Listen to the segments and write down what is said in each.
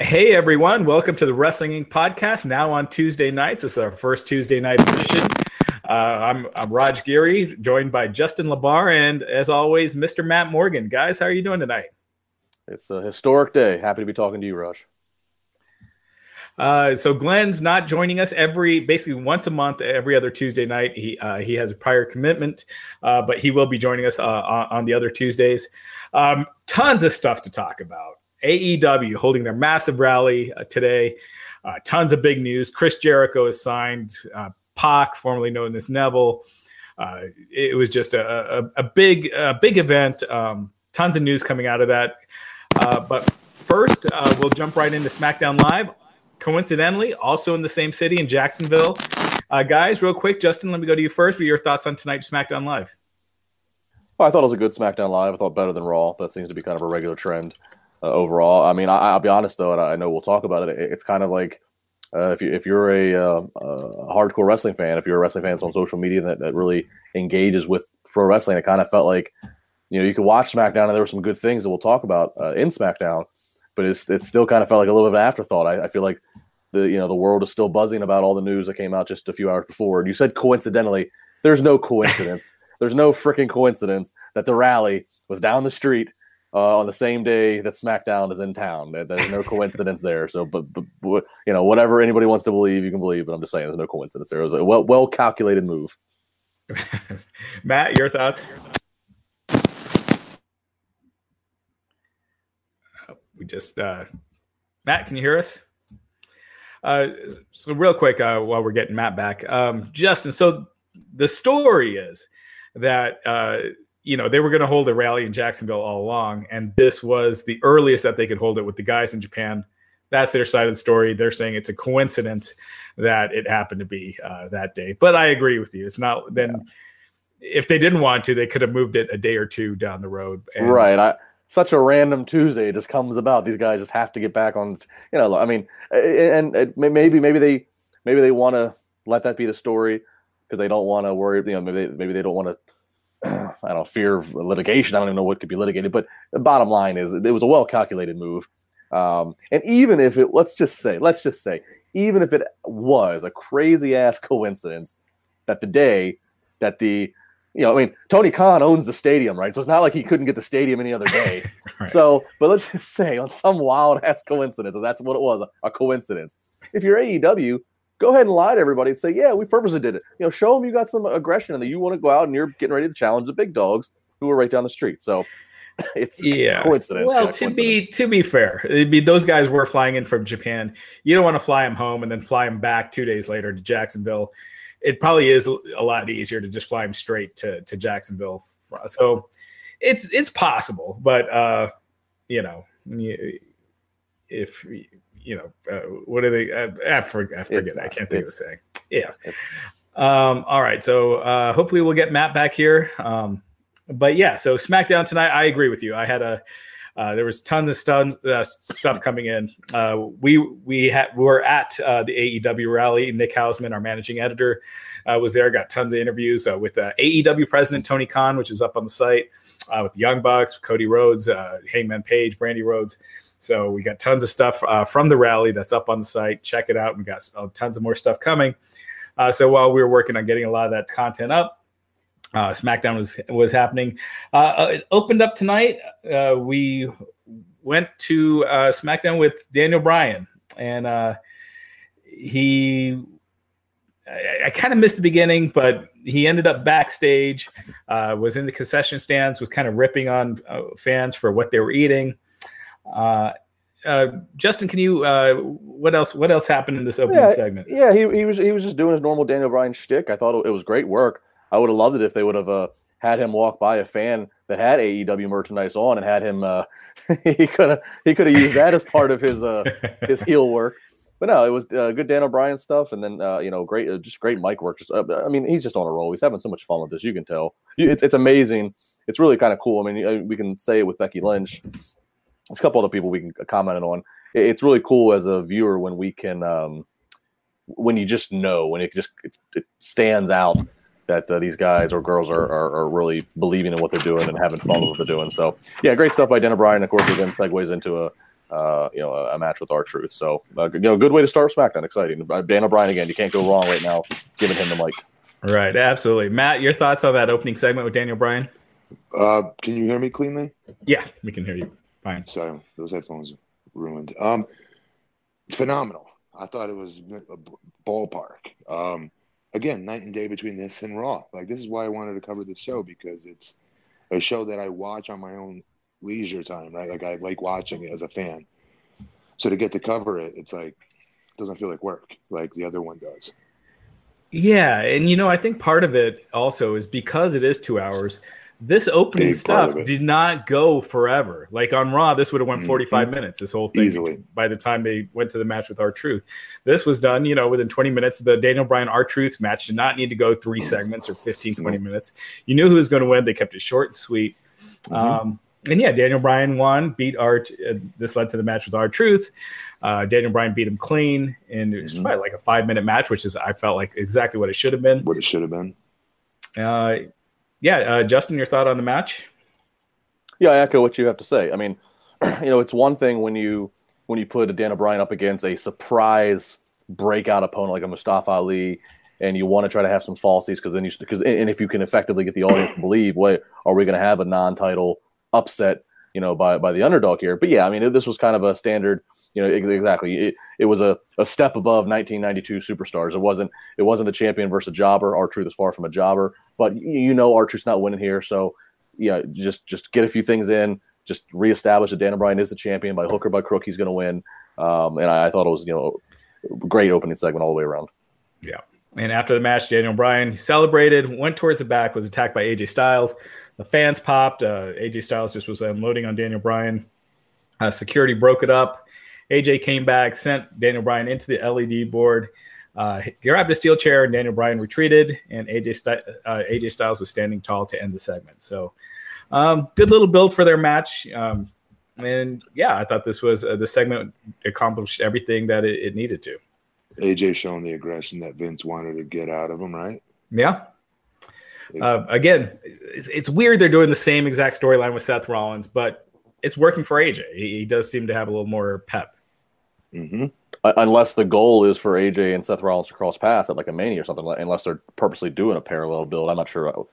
Hey everyone, welcome to the Wrestling Inc. podcast. Now on Tuesday nights, this is our first Tuesday night edition. Uh, I'm I'm Raj Giri, joined by Justin Labar, and as always, Mr. Matt Morgan. Guys, how are you doing tonight? It's a historic day. Happy to be talking to you, Raj. Uh, so Glenn's not joining us every basically once a month, every other Tuesday night. He uh, he has a prior commitment, uh, but he will be joining us uh, on, on, the other Tuesdays. Um, tons of stuff to talk about. AEW holding their massive rally uh, today. Uh, tons of big news. Chris Jericho is signed. Uh, Pac, formerly known as Neville. Uh, it was just a, a, a big, a big event. Um, tons of news coming out of that. Uh, but first, uh, we'll jump right into SmackDown Live. Coincidentally, also in the same city in Jacksonville. guys, real quick, Justin, let me go to you first for your thoughts on tonight's SmackDown Live. Well, I thought it was a good SmackDown Live. I thought better than Raw. That seems to be kind of a regular trend uh, overall. I mean, I, will be honest though, and I know we'll talk about it. It's kind of like uh, if you if you're a, uh, a, hardcore wrestling fan, if you're a wrestling fan on social media that, that really engages with pro wrestling, it kind of felt like you know you could watch SmackDown and there were some good things that we'll talk about uh, in SmackDown, but it's it still kind of felt like a little bit of an afterthought. I, I feel like the you know the world is still buzzing about all the news that came out just a few hours before. And you said coincidentally, there's no coincidence. there's no freaking coincidence that the rally was down the street uh, on the same day that SmackDown is in town. There's no coincidence there. So, but, but, but, you know, whatever anybody wants to believe, you can believe. But I'm just saying, there's no coincidence there. It was a well well calculated move. Matt, your thoughts? We just uh, Matt, can you hear us? Uh, so real quick, uh, while we're getting Matt back, um, Justin. So the story is that uh, you know, they were going to hold a rally in Jacksonville all along, and this was the earliest that they could hold it with the guys in Japan. That's their side of the story. They're saying it's a coincidence that it happened to be uh, that day. But I agree with you. It's not then. Yeah. If they didn't want to, they could have moved it a day or two down the road. And, right. I, such a random Tuesday just comes about. These guys just have to get back on. You know, I mean, and, and maybe maybe they maybe they want to let that be the story because they don't want to worry. You know, maybe they, maybe they don't want to I don't know, fear of litigation. I don't even know what could be litigated, but the bottom line is it was a well calculated move. Um, and even if it, let's just say, let's just say, even if it was a crazy ass coincidence that the day that the, you know, I mean, Tony Khan owns the stadium, right? So it's not like he couldn't get the stadium any other day. right. So, but let's just say on some wild ass coincidence, that's what it was, a coincidence. If you're AEW, go ahead and lie to everybody and say, yeah, we purposely did it. You know, show them you got some aggression and that you want to go out and you're getting ready to challenge the big dogs who are right down the street. So it's yeah coincidence. Well, yeah, to coincidence. be to be fair, be, those guys were flying in from Japan. You don't want to fly them home and then fly them back two days later to Jacksonville. It probably is a lot easier to just fly them straight to to Jacksonville. So it's it's possible, but uh, you know, if you know, uh, what are they? Uh, I forget. I, forget. I can't think of the saying. Yeah. Um, all right. So uh, hopefully we'll get Matt back here. Um, but yeah, so SmackDown tonight. I agree with you. I had a. Uh, there was tons of stuns, uh, stuff coming in. Uh, we we had we were at uh, the AEW rally. Nick Hausman, our managing editor, uh, was there. Got tons of interviews uh, with AEW president Tony Khan, which is up on the site, uh with the Young Bucks, Cody Rhodes, Hangman Page, Brandi Rhodes. So we got tons of stuff uh, from the rally that's up on the site. Check it out. We got uh, tons of more stuff coming. Uh, so while we were working on getting a lot of that content up, uh, SmackDown was was happening. Uh, uh it opened up tonight. We went to SmackDown with Daniel Bryan, and he. I, I kind of missed the beginning, but he ended up backstage. was in the concession stands, was kind of ripping on fans for what they were eating. Justin, can you? what else? What else happened in this opening yeah, segment? Yeah, he, he was he was just doing his normal Daniel Bryan shtick. I thought it was great work. I would have loved it if they would have uh, had him walk by a fan that had AEW merchandise on and had him. Uh, he could have he could have used that as part of his uh, his heel work. But no, it was uh, good Daniel Bryan stuff, and then uh, you know, great, uh, just great mic work. Just, uh, I mean, he's just on a roll. He's having so much fun with this. You can tell. It's it's amazing. It's really kind of cool. I mean, uh, we can say it with Becky Lynch. There's a couple other people we can comment on. It's really cool as a viewer when we can, um, when you just know, when it just it, it stands out that uh, these guys or girls are, are, are, really believing in what they're doing and having fun with what they're doing. So yeah, great stuff by Daniel Bryan. Of course, again segues into a uh, you know a match with R-Truth. So uh, you know, good way to start SmackDown. Exciting. Uh, Daniel Bryan again. You can't go wrong right now giving him the mic. Right, absolutely. Matt, your thoughts on that opening segment with Daniel Bryan? Uh, can you hear me cleanly? Yeah, we can hear you. Fine. Sorry, those headphones ruined. Um, phenomenal. I thought it was a ballpark. Um, again, night and day between this and Raw. Like this is why I wanted to cover the show because it's a show that I watch on my own leisure time, right? Like I like watching it as a fan. So to get to cover it, it's like it doesn't feel like work like the other one does. Yeah, and you know, I think part of it also is because it is 2 hours this opening stuff did not go forever. Like on Raw, this would have went 45 mm-hmm. minutes. This whole thing Easily. by the time they went to the match with R-Truth. This was done, you know, within 20 minutes. The Daniel Bryan R-Truth match did not need to go three segments or 15, 20 minutes. You knew who was going to win. They kept it short and sweet. Mm-hmm. Um, and yeah, Daniel Bryan won, beat Art. Uh, this led to the match with R-Truth. Uh, Daniel Bryan beat him clean, and it was mm-hmm. probably like a five minute match, which is I felt like exactly what it should have been. What it should have been. Uh, yeah, uh, Justin, your thought on the match? Yeah, I echo what you have to say. I mean, you know, it's one thing when you when you put a Daniel Bryan up against a surprise breakout opponent like a Mustafa Ali, and you want to try to have some falsies because then you because and if you can effectively get the audience to believe, wait, are we going to have a non-title upset? You know, by by the underdog here. But yeah, I mean, this was kind of a standard. You know, exactly. It, it was a, a step above 1992 superstars. It wasn't it wasn't the champion versus a jobber. R-Truth is far from a jobber. But you know R-Truth's not winning here, so yeah, just just get a few things in, just reestablish that Daniel Bryan is the champion by hook or by crook. He's going to win, um, and I, I, thought it was you know great opening segment all the way around. Yeah, and after the match, Daniel Bryan celebrated, went towards the back, was attacked by AJ Styles. The fans popped. Uh, AJ Styles just was unloading on Daniel Bryan. Uh, security broke it up. AJ came back, sent Daniel Bryan into the LED board. Uh, grabbed a steel chair, and Daniel Bryan retreated, and AJ, uh, AJ Styles was standing tall to end the segment. So, um, good little build for their match. Um, and yeah, I thought this was uh, the segment accomplished everything that it, it, needed to. AJ showing the aggression that Vince wanted to get out of him, right? Yeah. Uh, again, it's, it's, weird they're doing the same exact storyline with Seth Rollins, but it's working for AJ. He, he does seem to have a little more pep. Mm-hmm unless the goal is for AJ and Seth Rollins to cross paths at like a Mania or something, unless they're purposely doing a parallel build. I'm not sure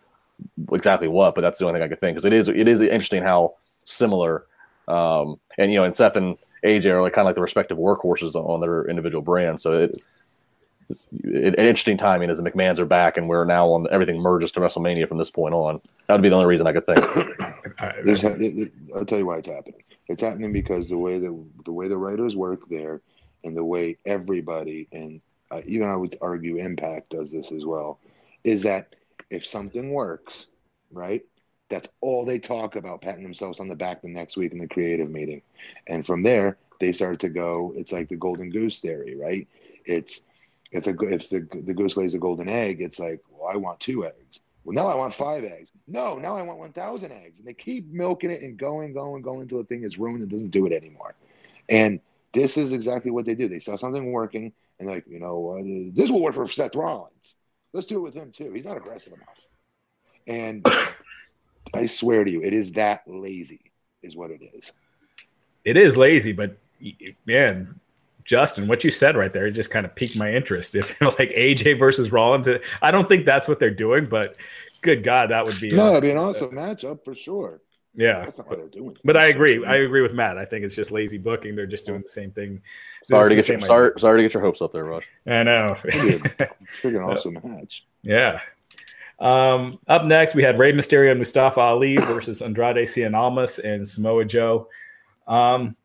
exactly what, but that's the only thing I could think because it is it is interesting how similar. Um, and you know, and Seth and AJ are like kind of like the respective workhorses on their individual brands. So it, it's it, interesting timing as the McMahon's are back and we're now on everything merges to WrestleMania from this point on. That would be the only reason I could think. I'll tell you why it's happening. It's happening because the way the the way the writers work there and the way everybody and uh, even I would argue Impact does this as well, is that if something works, right, that's all they talk about, patting themselves on the back the next week in the creative meeting, and from there they start to go. It's like the golden goose theory, right? It's if the if the the goose lays a golden egg, it's like, well, I want two eggs. Well, now I want five eggs. No, now I want one thousand eggs, and they keep milking it and going, going, going until the thing is ruined and doesn't do it anymore. And this is exactly what they do. They saw something working, and like, you know, uh, this will work for Seth Rollins. Let's do it with him too. He's not aggressive enough. And I swear to you, it is that lazy, is what it is. It is lazy, but man, Justin, what you said right there, it just kind of piqued my interest. If like AJ versus Rollins, I don't think that's what they're doing, but good God, that would be no, it'd be an awesome matchup for sure. yeah. That's not what they're doing. But I agree. I agree with Matt. I think it's just lazy booking. They're just doing the same thing. Sorry to get your, sorry, sorry to get your hopes up there, Rush. I know. Freaking awesome match. Yeah. Um, up next, we had Rey Mysterio and Mustafa Ali versus Andrade Cien Almas and Samoa Joe. Um,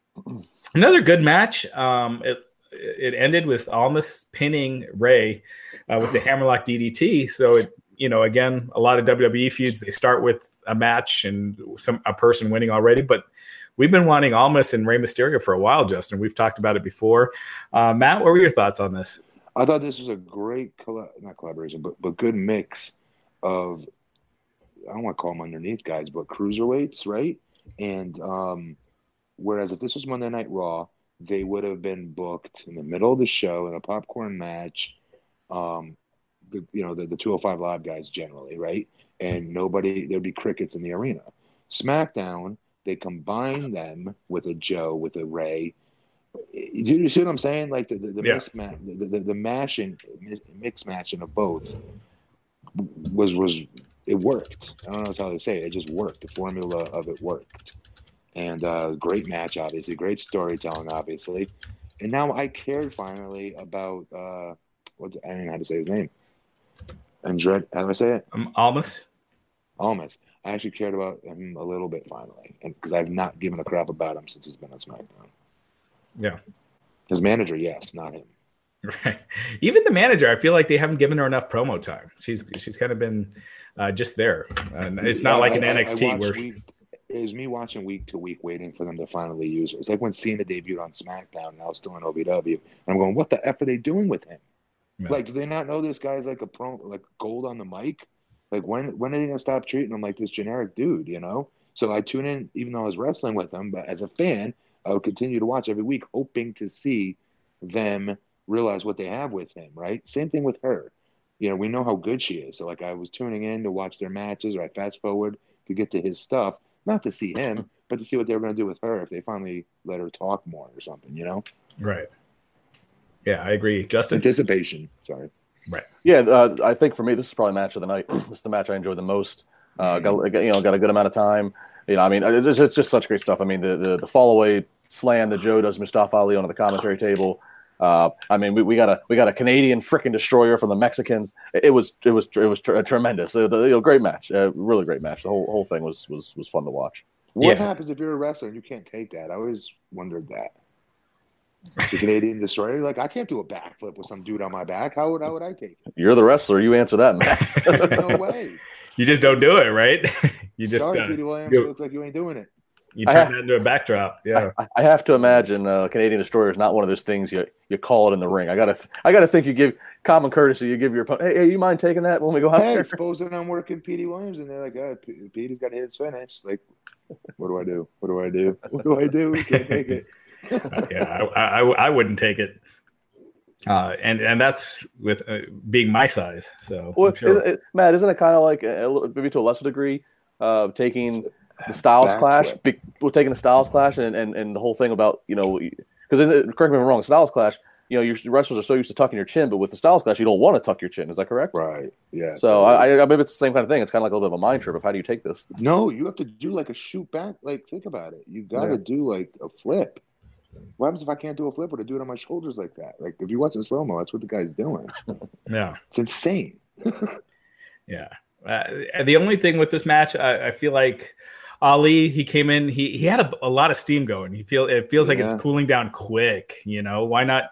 another good match. Um, it it ended with Almas pinning Rey uh, with the Hammerlock DDT. So it, you know, again, a lot of WWE feuds they start with a match and some a person winning already, but. We've been wanting Almas and Rey Mysterio for a while, Justin. We've talked about it before. Uh, Matt, what were your thoughts on this? I thought this was a great colla- not collaboration, but but good mix of I don't want to call them underneath guys, but cruiserweights, right? And um, whereas if this was Monday Night Raw, they would have been booked in the middle of the show in a popcorn match. Um, the you know the the 205 live guys generally, right? And nobody there'd be crickets in the arena. SmackDown, they combine them with a Joe, with a Rey. You, you see what I'm saying? Like the the, the Yeah. mismatch, the, the, the mashing, mix matching of both was was it worked. I don't know how to say it. It just worked. The formula of it worked, and uh, great match, obviously, great storytelling, obviously. And now I cared finally about uh, what I don't know how to say his name. Andrade, how do I say it? Um, Almas? Almost. I actually cared about him a little bit finally, because I've not given a crap about him since he's been on SmackDown. Yeah. His manager, yes, not him. Right. Even the manager, I feel like they haven't given her enough promo time. She's she's kind of been uh, just there, and it's not Yeah, like I- an I- I NXT watched where week- it was me watching week to week, waiting for them to finally use her. It's like when Cena debuted on SmackDown, and I was still in OVW, and I'm going, "What the f are they doing with him? Yeah. Like, do they not know this guy's like a pro, like gold on the mic? Like, when when are they gonna stop treating him like this generic dude? You know? So I tune in, even though I was wrestling with him, but as a fan, I would continue to watch every week, hoping to see them realize what they have with him. Right? Same thing with her. You know, we know how good she is. So like, I was tuning in to watch their matches, or I fast forward to get to his stuff, not to see him, but to see what they were going to do with her if they finally let her talk more or something, you know? right. Yeah, I agree. Justin. Anticipation. Sorry. Right. Yeah, uh, I think for me, this is probably match of the night. this is the match I enjoyed the most. Uh, got you know got a good amount of time. You know, I mean, it's just, just such great stuff. I mean, the the, the fall away slam that Joe does Mustafa Ali onto the commentary table. Uh, I mean, we, we got a we got a Canadian freaking destroyer from the Mexicans. It, it was it was it was tr- tremendous. Uh, the, you know, great match, uh, really great match. The whole whole thing was was was fun to watch. What Yeah. happens if you're a wrestler and you can't take that? I always wondered that. The Canadian destroyer, like I can't do a backflip with some dude on my back. How would how would I take it? You're the wrestler. You answer that, man. No way. You just don't do it, right? you just Sorry, uh, Petey Williams. you- You look like you ain't doing it. you turn have- that into a backdrop. Yeah. I, I have to imagine uh, Canadian destroyer is not one of those things you you call it in the ring. I gotta I gotta think you give common courtesy. You give your opponent, hey, hey, you mind taking that when we go out Hey, there? supposing I'm working Petey Williams and they're like, oh, P- Petey's got his finish. Like, what do I do? What do I do? What do I do? Can't take it. Yeah, I, I, I wouldn't take it. Uh, and and that's with uh, being my size. So Well, sure. isn't it, Matt, isn't it kind of like a, a maybe to a lesser degree, uh, taking the Styles Backflip. Clash? Be, well, taking the Styles Clash and, and, and the whole thing about you know because correct me if I'm wrong, Styles Clash. You know, your wrestlers are so used to tucking your chin, but with the Styles Clash, you don't want to tuck your chin. Is that correct? Right. Yeah. So I, I maybe it's the same kind of thing. It's kind of like a little bit of a mind trip of how do you take this? No, you have to do like a shoot back. Like, think about it. You got to Yeah. do like a flip. What happens if I can't do a flip or to do it on my shoulders like that? Like, if you watch in slow mo, that's what the guy's doing. yeah. It's insane. Yeah. Uh, the only thing with this match, I, I feel like Ali, he came in, he he had a, a lot of steam going. He feel it feels like it's cooling down quick. You know, why not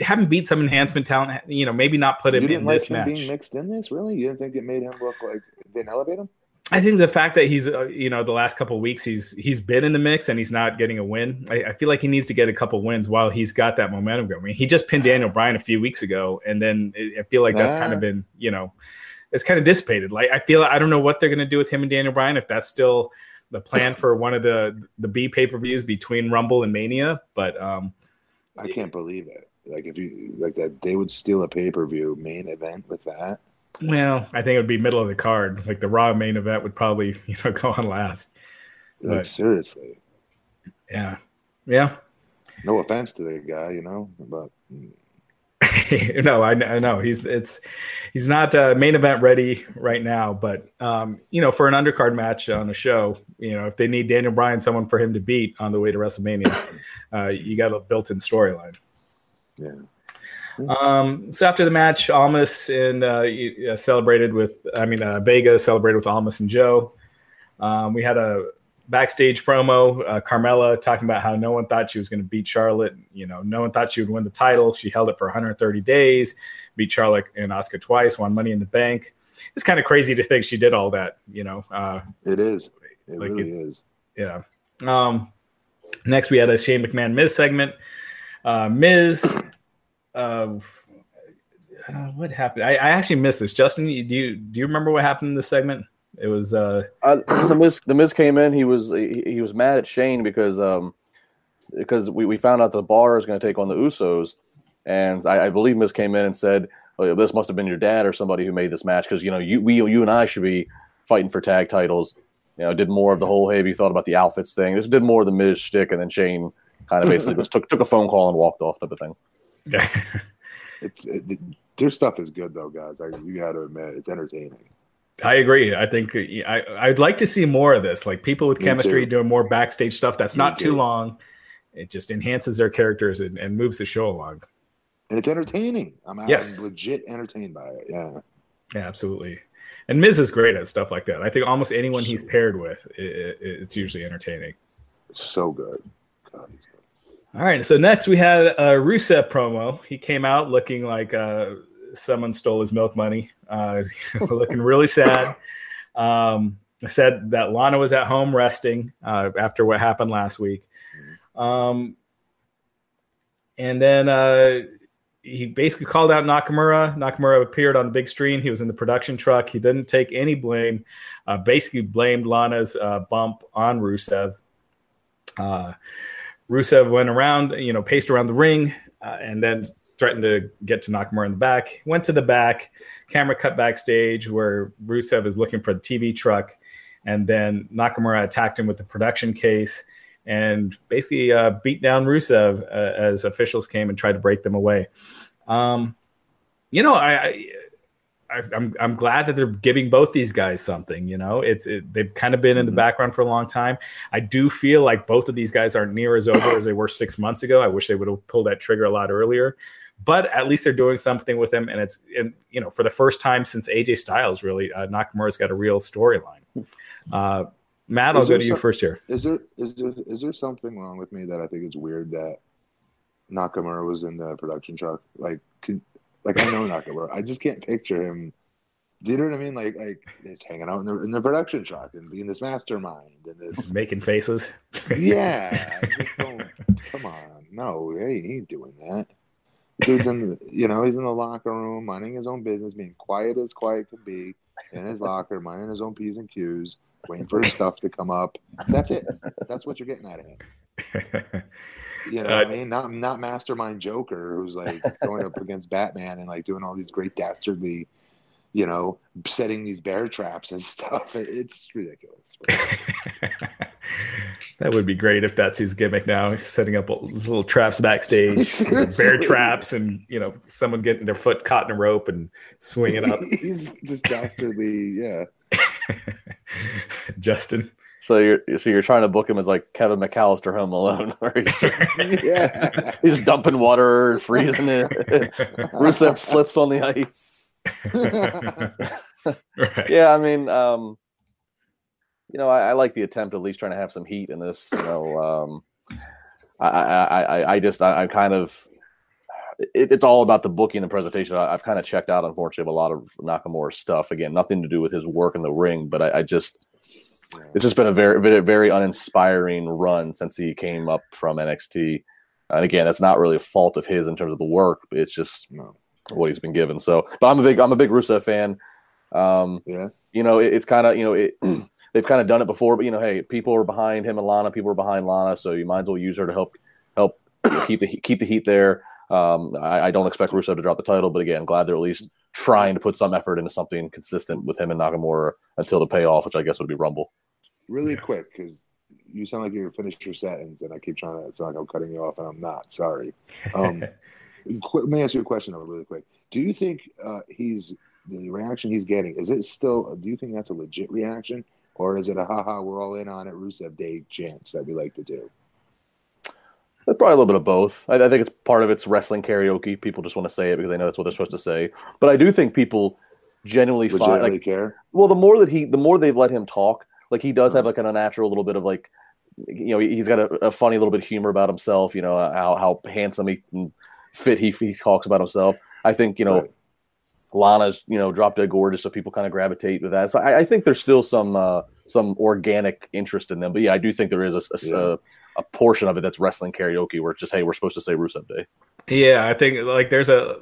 have him beat some enhancement talent? You know, maybe not put him in like this him match. being mixed in this, really? You didn't think it made him look like didn't elevate him? I think the fact that he's, uh, you know, the last couple of weeks he's he's been in the mix and he's not getting a win. I, I feel like he needs to get a couple wins while he's got that momentum going. I mean, he just pinned Daniel Bryan a few weeks ago, and then it, I feel like that's kind of been, you know, it's kind of dissipated. Like I feel I don't know what they're going to do with him and Daniel Bryan if that's still the plan for one of the the B pay per views between Rumble and Mania. But um, I can't believe it. Like, if you like that, they would steal a pay per view main event with that. Well, I think it would be middle of the card. Like the Raw main event would probably you know go on last. Like, Right. seriously. Yeah, yeah. No offense to the guy, you know, but no, I, I know he's it's he's not uh, main event ready right now, but um, you know, for an undercard match on a show, you know, if they need Daniel Bryan, someone for him to beat on the way to WrestleMania, uh, you got a built-in storyline. Yeah. Um, so after the match, Almas and uh, celebrated with, I mean, uh, Vega celebrated with Almas and Joe. Um, we had a backstage promo, uh, Carmella talking about how no one thought she was going to beat Charlotte. You know, no one thought she would win the title. She held it for 130 days, beat Charlotte and Asuka twice, won Money in the Bank. It's kind of crazy to think she did all that. You know, uh, it is. It like really is. Yeah. Um, next, we had a Shane McMahon Miz segment. Uh, Miz uh, what happened? I, I, actually missed this. Justin, do you do you remember what happened in this segment? It was uh, uh the Miz. The Miz came in. He was he, he was mad at Shane because um because we, we found out the bar is going to take on the Usos, and I, I believe Miz came in and said, oh, "This must have been your dad or somebody who made this match because you know you we you and I should be fighting for tag titles." You know, did more of the whole hey, have you thought about the outfits thing? Just did more of the Miz shtick, and then Shane kind of basically just took took a phone call and walked off type of thing. Yeah. it's it, their stuff is good though, guys. I, you got to admit, it's entertaining. I agree. I think I I'd like to see more of this, like people with Me chemistry too. doing more backstage stuff. That's Me not too. too long. It just enhances their characters and, and, moves the show along. And it's entertaining. I'm, yes. I'm legit entertained by it. Yeah. Yeah, absolutely. And Miz is great at stuff like that. I think almost anyone he's paired with, it, it, it's usually entertaining. So good. God, all right. So next we had a Rusev promo. He came out looking like uh, someone stole his milk money, uh, looking really sad. Um, said that Lana was at home resting uh, after what happened last week. Um, and then uh, he basically called out Nakamura. Nakamura appeared on the big screen. He was in the production truck. He didn't take any blame. Uh, basically blamed Lana's uh, bump on Rusev. Rusev went around, you know, paced around the ring, uh, and then threatened to get to Nakamura in the back. Went to the back. Camera cut backstage where Rusev is looking for the TV truck, and then Nakamura attacked him with the production case and basically uh, beat down Rusev uh, as officials came and tried to break them away. Um, you know, I, I I, am I'm, I'm glad that they're giving both these guys something. You know, it's it, they've kind of been in the mm-hmm. background for a long time. I do feel like both of these guys aren't near as over as they were six months ago. I wish they would have pulled that trigger a lot earlier, but at least they're doing something with him. And it's and you know for the first time since AJ Styles, really, uh, Nakamura's got a real storyline. Uh, Matt, I'll go to you first here. Is there is there is there something wrong with me that I think it's weird that Nakamura was in the production truck? Like, could, like I know Nakamura. I just can't picture him. Do you know what I mean? Like like just hanging out in the in the production truck and being this mastermind and this making faces. yeah, just don't. Come on, no, hey, he ain't doing that. Dude's in, the, you know, he's in the locker room, minding his own business, being quiet as quiet could be, in his locker, minding his own p's and q's, waiting for his stuff to come up. That's it. That's what you're getting out of him. You know uh, what I mean? Not not Mastermind Joker who's like going up against Batman and like doing all these great dastardly, you know, setting these bear traps and stuff. It, it's ridiculous. that would be great if that's his gimmick now. He's setting up little traps backstage, bear traps, and you know, someone getting their foot caught in a rope and swinging up. He's just dastardly, yeah. Justin. So you're so you're trying to book him as like Kevin McAllister Home Alone, where he's just, yeah. he's dumping water, freezing it. Rusev slips on the ice. right. Yeah, I mean, um, you know, I, I, like the attempt at least trying to have some heat in this. You know, um, I, I, I, I just I, am kind of it, it's all about the booking and presentation. I, have kind of checked out, unfortunately, a lot of Nakamura stuff. Again, nothing to do with his work in the ring, but I, I just it's just been a very, very, very uninspiring run since he came up from NXT. And again, that's not really a fault of his in terms of the work. It's just what he's been given. So, but I'm a big, I'm a big Rusev fan. Um, yeah. You know, it, it's kind of, you know, it, they've kind of done it before, but you know, hey, people are behind him and Lana. People are behind Lana, so you might as well use her to help, help keep the keep the heat there. Um, I, I, don't expect Rusev to drop the title, but again, glad they're at least trying to put some effort into something consistent with him and Nakamura until the payoff, which I guess would be Rumble really quick because you sound like you're finished your sentence, and I keep trying to. It's like I'm cutting you off, and I'm not. Sorry. Um, Let me ask you a question though, really quick. Do you think uh, he's the reaction he's getting? Is it still? Do you think that's a legit reaction, or is it a haha? We're all in on it, Rusev Day chants that we like to do? Probably a little bit of both. I, I, think it's part of it's wrestling karaoke. People just want to say it because they know that's what they're supposed to say. But I do think people genuinely find like care. Well, the more that he, the more they've let him talk, like he does have like an unnatural little bit of like, you know, he's got a, a funny little bit of humor about himself. You know how how handsome he fit he he talks about himself. I think you know. Right. Lana's, you know, drop dead gorgeous, so people kind of gravitate with that. So I, I think there's still some uh, some organic interest in them. But yeah, I do think there is a, a, yeah. a, a portion of it that's wrestling karaoke where it's just hey, we're supposed to say Rusev Day. Yeah, I think like there's a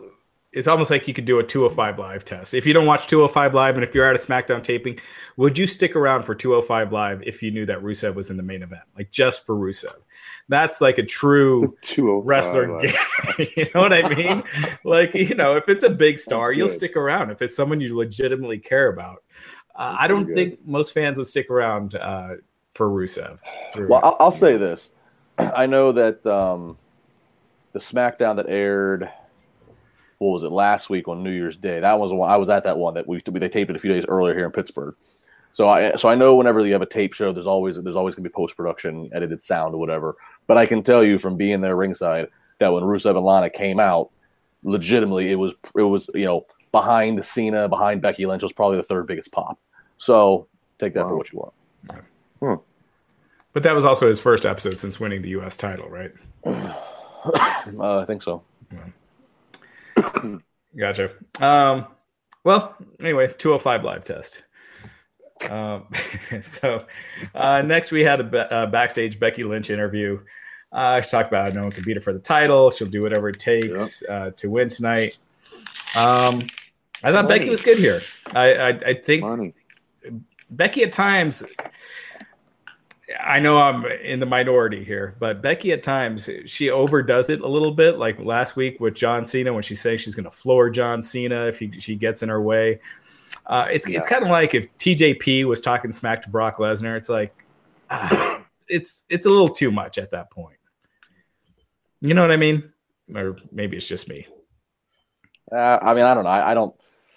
it's almost like you could do a 205 live test. If you don't watch 205 live and if you're at a SmackDown taping, would you stick around for 205 live if you knew that Rusev was in the main event? Like just for Rusev. That's like a true wrestler game. you know what I mean? like, you know, if it's a big star, you'll stick around. If it's someone you legitimately care about. Uh, I don't think most fans would stick around uh, for Rusev. Well, I'll, I'll, say this. I know that um, the SmackDown that aired – what was it last week on New Year's Day? That was the one I was at that one that we they taped it a few days earlier here in Pittsburgh. So I so I know whenever you have a tape show, there's always there's always gonna be post production, edited sound or whatever. But I can tell you from being there ringside that when Rusev and Lana came out, legitimately it was it was you know behind Cena, behind Becky Lynch was probably the third biggest pop. So take that wow. for what you want. Hmm. But that was also his first episode since winning the U.S. title, right? uh, I think so. Yeah. Gotcha. Um, well, anyway, 205 live test. Um, so uh, next we had a, a, uh, backstage Becky Lynch interview. Uh, she talked about no one can beat her for the title. She'll do whatever it takes yep. uh, to win tonight. Um, I thought Money. Becky was good here. I I, I think Money. Becky at times I know I'm in the minority here, but Becky at times she overdoes it a little bit. Like last week with John Cena when she says she's going to floor John Cena if he, she gets in her way. Uh, it's yeah. it's kind of like if TJP was talking smack to Brock Lesnar. It's like ah, it's it's a little too much at that point. You know what I mean? Or maybe it's just me. Uh, I mean, I don't know. I, I don't.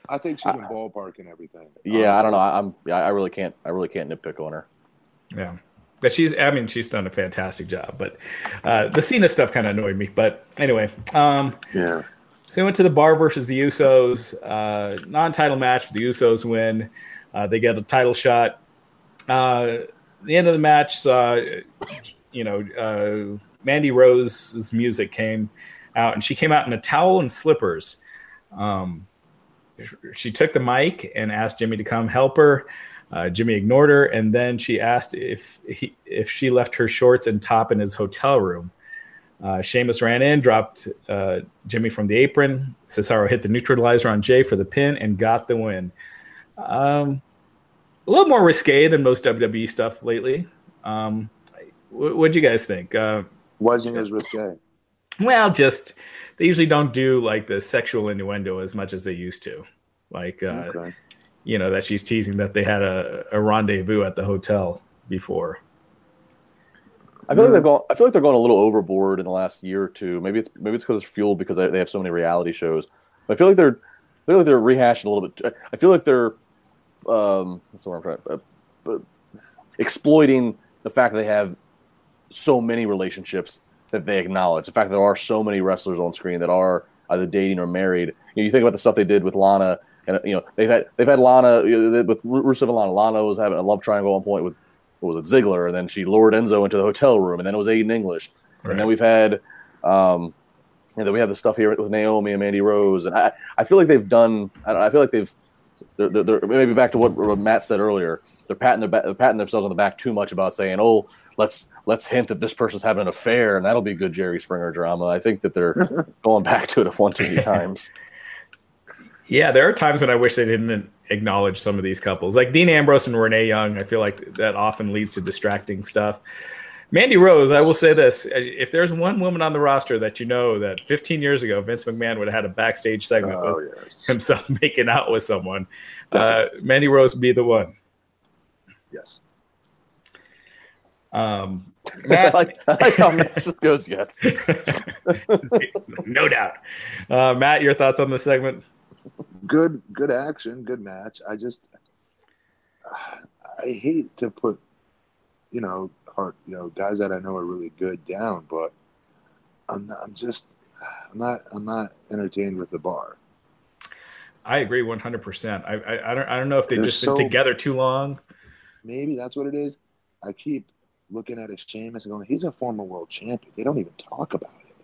I think she's in ballpark and everything. Yeah, honestly. I don't know. I, I'm. I really can't. I really can't nitpick on her. Yeah. But she's, I mean, she's done a fantastic job. But uh, the Cena stuff kind of annoyed me. But anyway, um, yeah. So we went to the bar versus the Usos, uh, non-title match. The Usos win. Uh, they get a title shot. Uh, the end of the match, uh, you know, uh, Mandy Rose's music came out, and she came out in a towel and slippers. Um, she took the mic and asked Jimmy to come help her. Uh, Jimmy ignored her, and then she asked if he, if she left her shorts and top in his hotel room. Uh, Sheamus ran in, dropped uh, Jimmy from the apron. Cesaro hit the neutralizer on Jay for the pin and got the win. Um, a little more risque than most WWE stuff lately. Um, what do you guys think? Uh, Wasn't as risque. Well, just they usually don't do like the sexual innuendo as much as they used to. Like, uh, okay you know that she's teasing that they had a, a rendezvous at the hotel before. I feel like they're going. I feel like they're going a little overboard in the last year or two. Maybe it's maybe it's because it's fueled because they have so many reality shows. But I feel like they're I feel like they're rehashing a little bit. I feel like they're um, what's the word I'm trying, uh, exploiting the fact that they have so many relationships that they acknowledge. The fact that there are so many wrestlers on screen that are either dating or married. You, know, you think about the stuff they did with Lana and you know they've had they've had Lana with Rusev and Lana. Lana was having a love triangle at one point with what was it Ziggler, and then she lured Enzo into the hotel room, and then it was Aiden English, right. and then we've had, um, and then we have the stuff here with Naomi and Mandy Rose, and I I feel like they've done. I, I feel like they've. They're, they're, they're, maybe back to what, what Matt said earlier. They're patting their they're patting themselves on the back too much about saying, "Oh, let's let's hint that this person's having an affair, and that'll be good Jerry Springer drama." I think that they're going back to it a one too many times. Yeah, there are times when I wish they didn't acknowledge some of these couples, like Dean Ambrose and Renee Young. I feel like that often leads to distracting stuff. Mandy Rose, I will say this: if there's one woman on the roster that you know that 15 years ago Vince McMahon would have had a backstage segment oh, with yes. himself making out with someone, uh, Mandy Rose would be the one. Yes. Um, I like, I like how Matt just goes, yes. no doubt. Uh, Matt, your thoughts on this segment? Good, good action, good match. I just, I hate to put, you know, hard, you know, guys that I know are really good down, but I'm, not, I'm just, I'm not, I'm not entertained with the bar. I agree 100%. I, I, I don't, I don't know if they've just so, been together too long. Maybe that's what it is. I keep looking at his Sheamus and going, he's a former world champion. They don't even talk about it.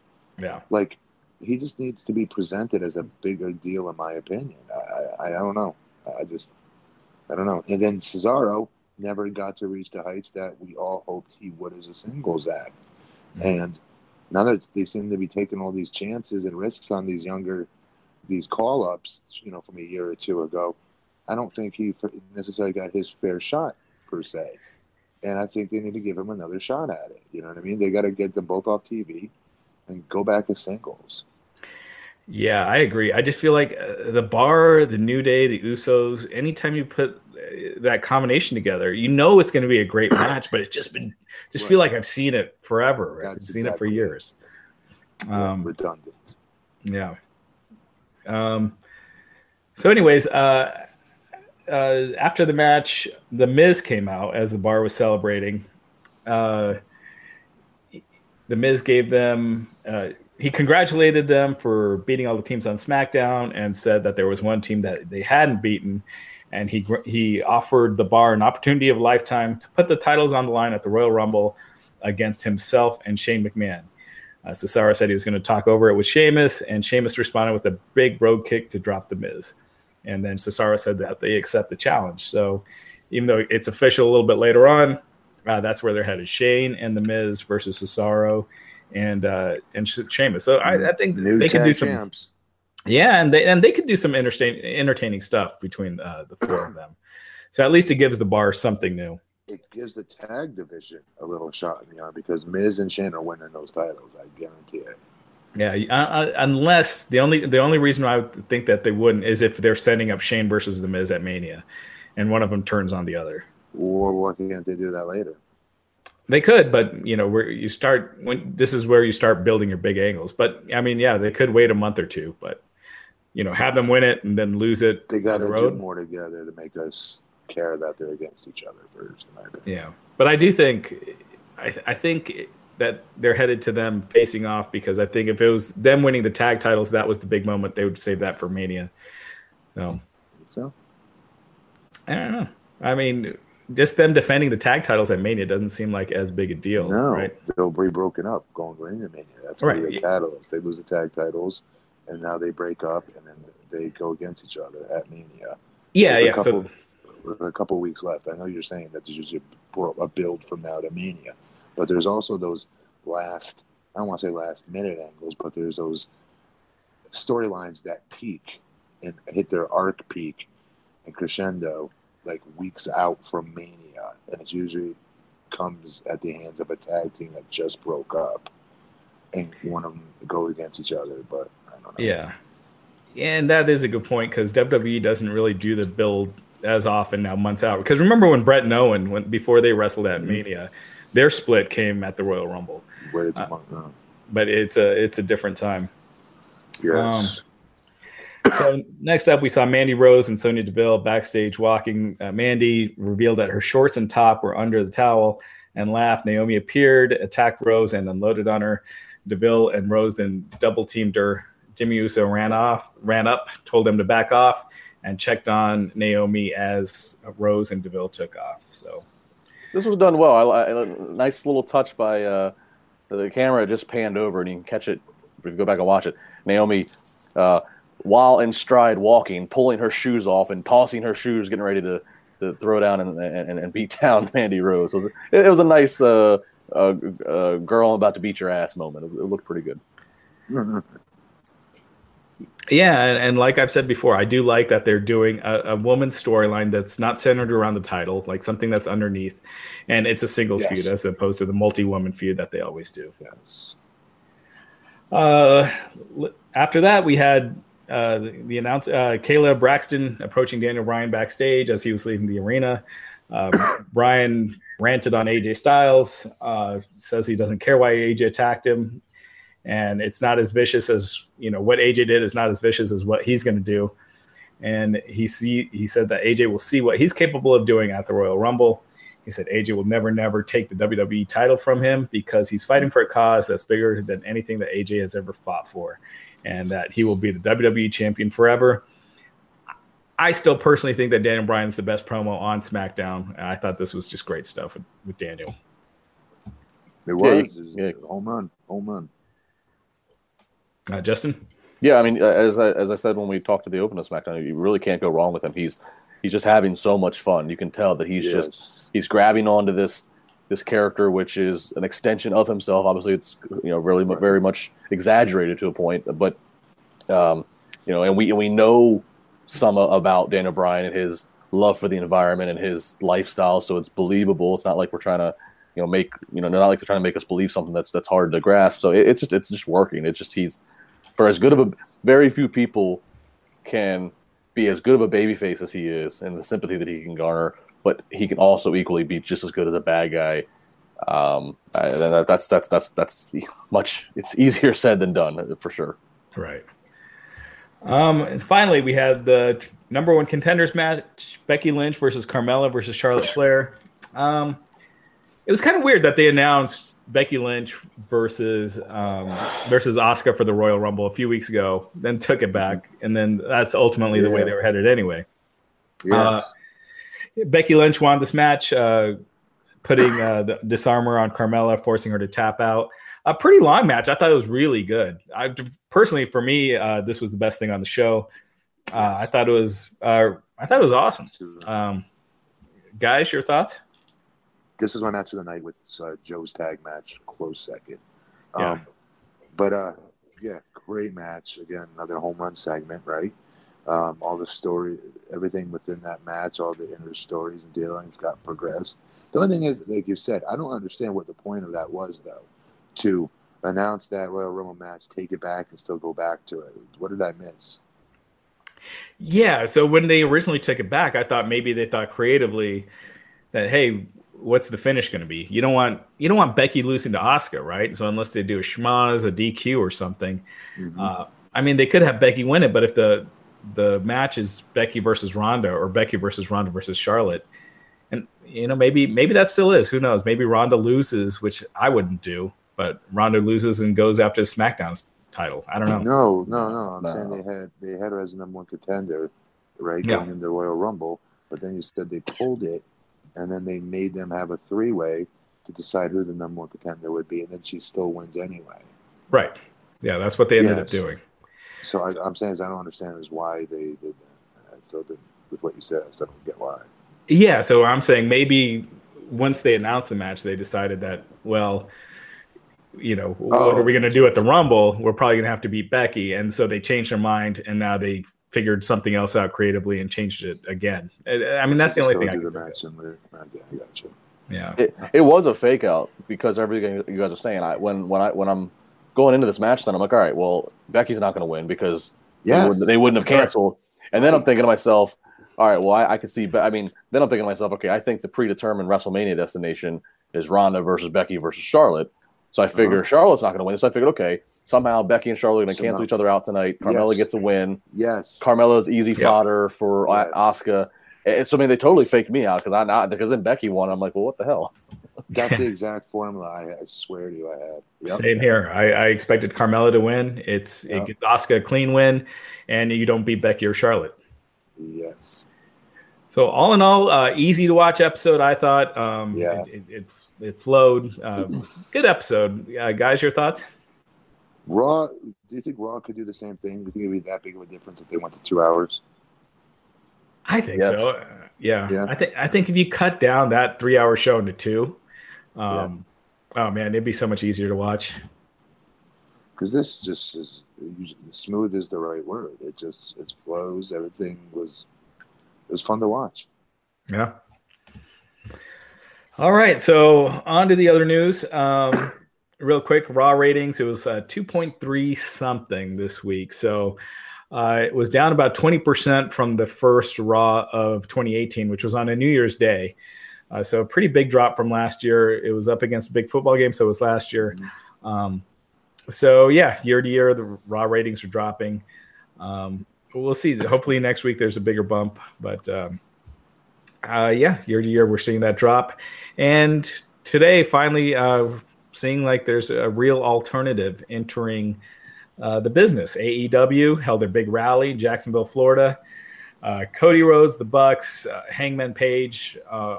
Yeah. Like, he just needs to be presented as a bigger deal, in my opinion. I, I, I don't know. I just, I don't know. And then Cesaro never got to reach the heights that we all hoped he would as a singles act. Mm-hmm. And now that they seem to be taking all these chances and risks on these younger, these call ups, you know, from a year or two ago, I don't think he necessarily got his fair shot per se. And I think they need to give him another shot at it. You know what I mean? They got to get them both off TV and go back as singles. Yeah, I agree. I just feel like uh, the bar, the New Day, the Usos, anytime you put uh, that combination together, you know it's going to be a great match, but it's just been, just right. feel like I've seen it forever. That's I've seen exactly. it for years. Um, redundant. Yeah. Um, so, anyways, uh, uh, after the match, the Miz came out as the bar was celebrating. Uh, the Miz gave them. Uh, he congratulated them for beating all the teams on SmackDown and said that there was one team that they hadn't beaten, and he he offered the bar an opportunity of a lifetime to put the titles on the line at the Royal Rumble against himself and Shane McMahon. Uh, Cesaro said he was going to talk over it with Sheamus, and Sheamus responded with a big Brogue Kick to drop the Miz. And then Cesaro said that they accept the challenge. So even though it's official a little bit later on, uh, that's where they're headed. Shane and the Miz versus Cesaro and uh, and Sheamus. So I, I think New they can do some. Champs. Yeah, and they and they could do some entertaining entertaining stuff between uh, the four of them. So at least it gives the bar something new. It gives the tag division a little shot in the arm because Miz and Shane are winning those titles. I guarantee it. Yeah, uh, unless the only the only reason I would think that they wouldn't is if they're setting up Shane versus the Miz at Mania, and one of them turns on the other. Or why can't they do that later? They could, but you know, where you start when this is where you start building your big angles. But I mean, yeah, they could wait a month or two, but you know, have them win it and then lose it. They got to the do more together to make us care that they're against each other first. Yeah, but I do think, I, I think that they're headed to them facing off because I think if it was them winning the tag titles, that was the big moment. They would save that for Mania. So, so I don't know. I mean, just them defending the tag titles at Mania doesn't seem like as big a deal. No, right? they'll be broken up going into Mania. That's right. the catalyst. They lose the tag titles, and now they break up, and then they go against each other at Mania. Yeah, yeah. Couple, so with a couple weeks left, I know you're saying that there's usually a build from now to Mania, but there's also those last. I don't want to say last minute angles, but there's those storylines that peak and hit their arc peak and crescendo like weeks out from Mania, and it usually comes at the hands of a tag team that just broke up, and one of them go against each other. But I don't know. Yeah, and that is a good point because WWE doesn't really do the build as often now, months out. Because remember when Bret and Owen, when before they wrestled at mm-hmm. Mania, their split came at the Royal Rumble. Uh, but it's a it's a different time. Yes. Um, so next up, we saw Mandy Rose and Sonya Deville backstage walking. Uh, Mandy revealed that her shorts and top were under the towel and laughed. Naomi appeared, attacked Rose, and unloaded on her. Deville and Rose then double teamed her. Jimmy Uso ran off, ran up, told them to back off, and checked on Naomi as Rose and Deville took off. So this was done well. I, nice little touch by uh, the camera. Just panned over, and you can catch it if you go back and watch it. Naomi. Uh, while in stride walking, pulling her shoes off and tossing her shoes, getting ready to, to throw down and, and, and beat down Mandy Rose. It was, it was a nice uh, uh, uh, girl about to beat your ass moment. It, it looked pretty good. Yeah, and, and, like I've said before, I do like that they're doing a, a woman's storyline that's not centered around the title, like something that's underneath, and it's a singles yes. feud as opposed to the multi-woman feud that they always do. Yes. Uh, after that, we had uh, the, the uh, Kayla Braxton approaching Daniel Bryan backstage as he was leaving the arena. Um, Bryan ranted on AJ Styles, uh, says he doesn't care why AJ attacked him, and it's not as vicious as you know what AJ did is not as vicious as what he's going to do. And he see he said that AJ will see what he's capable of doing at the Royal Rumble. He said AJ will never, never take the WWE title from him because he's fighting for a cause that's bigger than anything that AJ has ever fought for, and that he will be the WWE champion forever. I still personally think that Daniel Bryan's the best promo on SmackDown. I thought this was just great stuff with, with Daniel. It was. Yeah, yeah. Home run. Home run. Uh, Justin? Yeah, I mean, as I, as I said when we talked to the open of SmackDown, you really can't go wrong with him. He's he's just having so much fun. You can tell that he's Yes. just he's grabbing onto this this character, which is an extension of himself. Obviously, it's you know really very much exaggerated to a point, but um, you know, and we we know some about Daniel Bryan and his love for the environment and his lifestyle, so it's believable. It's not like we're trying to you know make you know not like they're trying to make us believe something that's that's hard to grasp. So it, it's just it's just working. It's just he's for as good of a very few people can be as good of a babyface as he is and the sympathy that he can garner, but he can also equally be just as good as a bad guy. Um, and that, that's that's that's that's much. It's easier said than done for sure. Right. Um, and finally, we had the number one contenders match: Becky Lynch versus Carmella versus Charlotte Flair. Um, it was kind of weird that they announced Becky Lynch versus um, versus Asuka for the Royal Rumble a few weeks ago, then took it back, and then that's ultimately the way they were headed anyway. Yes. Uh, Becky Lynch won this match, uh, putting uh, the Dis-arm-her on Carmella, forcing her to tap out. A pretty long match. I thought it was really good. I personally, for me, uh, this was the best thing on the show. Uh, I thought it was. Uh, I thought it was awesome. Um, guys, your thoughts? this is my match of the night with uh, Joe's tag match, close second. Yeah. Um, but uh, yeah, great match. Again, another home run segment, right? Um, all the story, everything within that match, all the inner stories and dealings got progressed. The only thing is, like you said, I don't understand what the point of that was, though. To announce that Royal Rumble match, take it back, and still go back to it. What did I miss? Yeah. So when they originally took it back, I thought maybe they thought creatively that hey, what's the finish going to be? You don't want you don't want Becky losing to Asuka, right? So unless they do a schmaz, a DQ, or something. Mhm. Uh, I mean, they could have Becky win it, but if the the match is Becky versus Ronda or Becky versus Ronda versus Charlotte, and you know maybe maybe that still is. Who knows? Maybe Ronda loses, which I wouldn't do, but Ronda loses and goes after SmackDown's title. I don't know. No, no, no. I'm No. saying they had they had her as the number one contender, right, Yeah. going into the Royal Rumble. But then you said they pulled it, and then they made them have a three way to decide who the number one contender would be, and then she still wins anyway. Right? Yeah, that's what they ended up doing. So I, I'm saying is I don't understand is why they did that. I still didn't, with what you said, I still don't get why. Yeah, so I'm saying maybe once they announced the match, they decided that well, you know, what Oh. are we going to do at the Rumble? We're probably going to have to beat Becky, and so they changed their mind, and now they figured something else out creatively and changed it again. I I mean, that's the only thing I can the think match and later. Okay, I got you. Yeah, It, it was a fake out because everything you guys are saying. I when when I when I'm going into this match, then I'm like, all right, well, Becky's not going to win because they, wouldn't, they wouldn't have canceled. And then I'm thinking to myself, all right, well, I, I could see. Be- I mean, then I'm thinking to myself, okay, I think the predetermined WrestleMania destination is Ronda versus Becky versus Charlotte. So I figure Uh-huh. Charlotte's not going to win. So I figured, okay, somehow Becky and Charlotte are going to So cancel now- each other out tonight. Carmella Yes. gets a win. Yes. Carmella's easy Yeah. fodder for Yes. Asuka. And so I mean, they totally faked me out because I not because then Becky won. I'm like, well, what the hell? That's the exact formula I, I swear to you I had. Yep. same here. I, I expected Carmella to win. It's Yeah. it gets Asuka a clean win, and you don't beat Becky or Charlotte. Yes. So all in all, uh, easy to watch episode. I thought. Um, Yeah. It, it, it, it flowed. Uh, good episode, uh, guys. Your thoughts? Raw. Do you think Raw could do the same thing? Do you think it'd be that big of a difference if they went to two hours? I think Yes. so. Uh, yeah. Yeah. I think I think if you cut down that three hour show into two, um, oh man, it'd be so much easier to watch. Because this just is smooth is the right word. It just it flows. Everything was it was fun to watch. Yeah. All right, so on to the other news. Um, real quick, raw ratings. It was uh, 2.3 something this week. So Uh, it was down about 20% from the first Raw of 2018, which was on a New Year's Day. Uh, so a pretty big drop from last year. It was up against a big football game, so it was last year. Um, so yeah, year to year, the Raw ratings are dropping. Um, we'll see. Hopefully next week there's a bigger bump, but um, uh, yeah, year to year we're seeing that drop. And today, finally, uh, seeing like there's a real alternative entering uh, the business. AEW held their big rally in Jacksonville, Florida. Uh, Cody Rhodes, the Bucks, uh, Hangman Page, uh,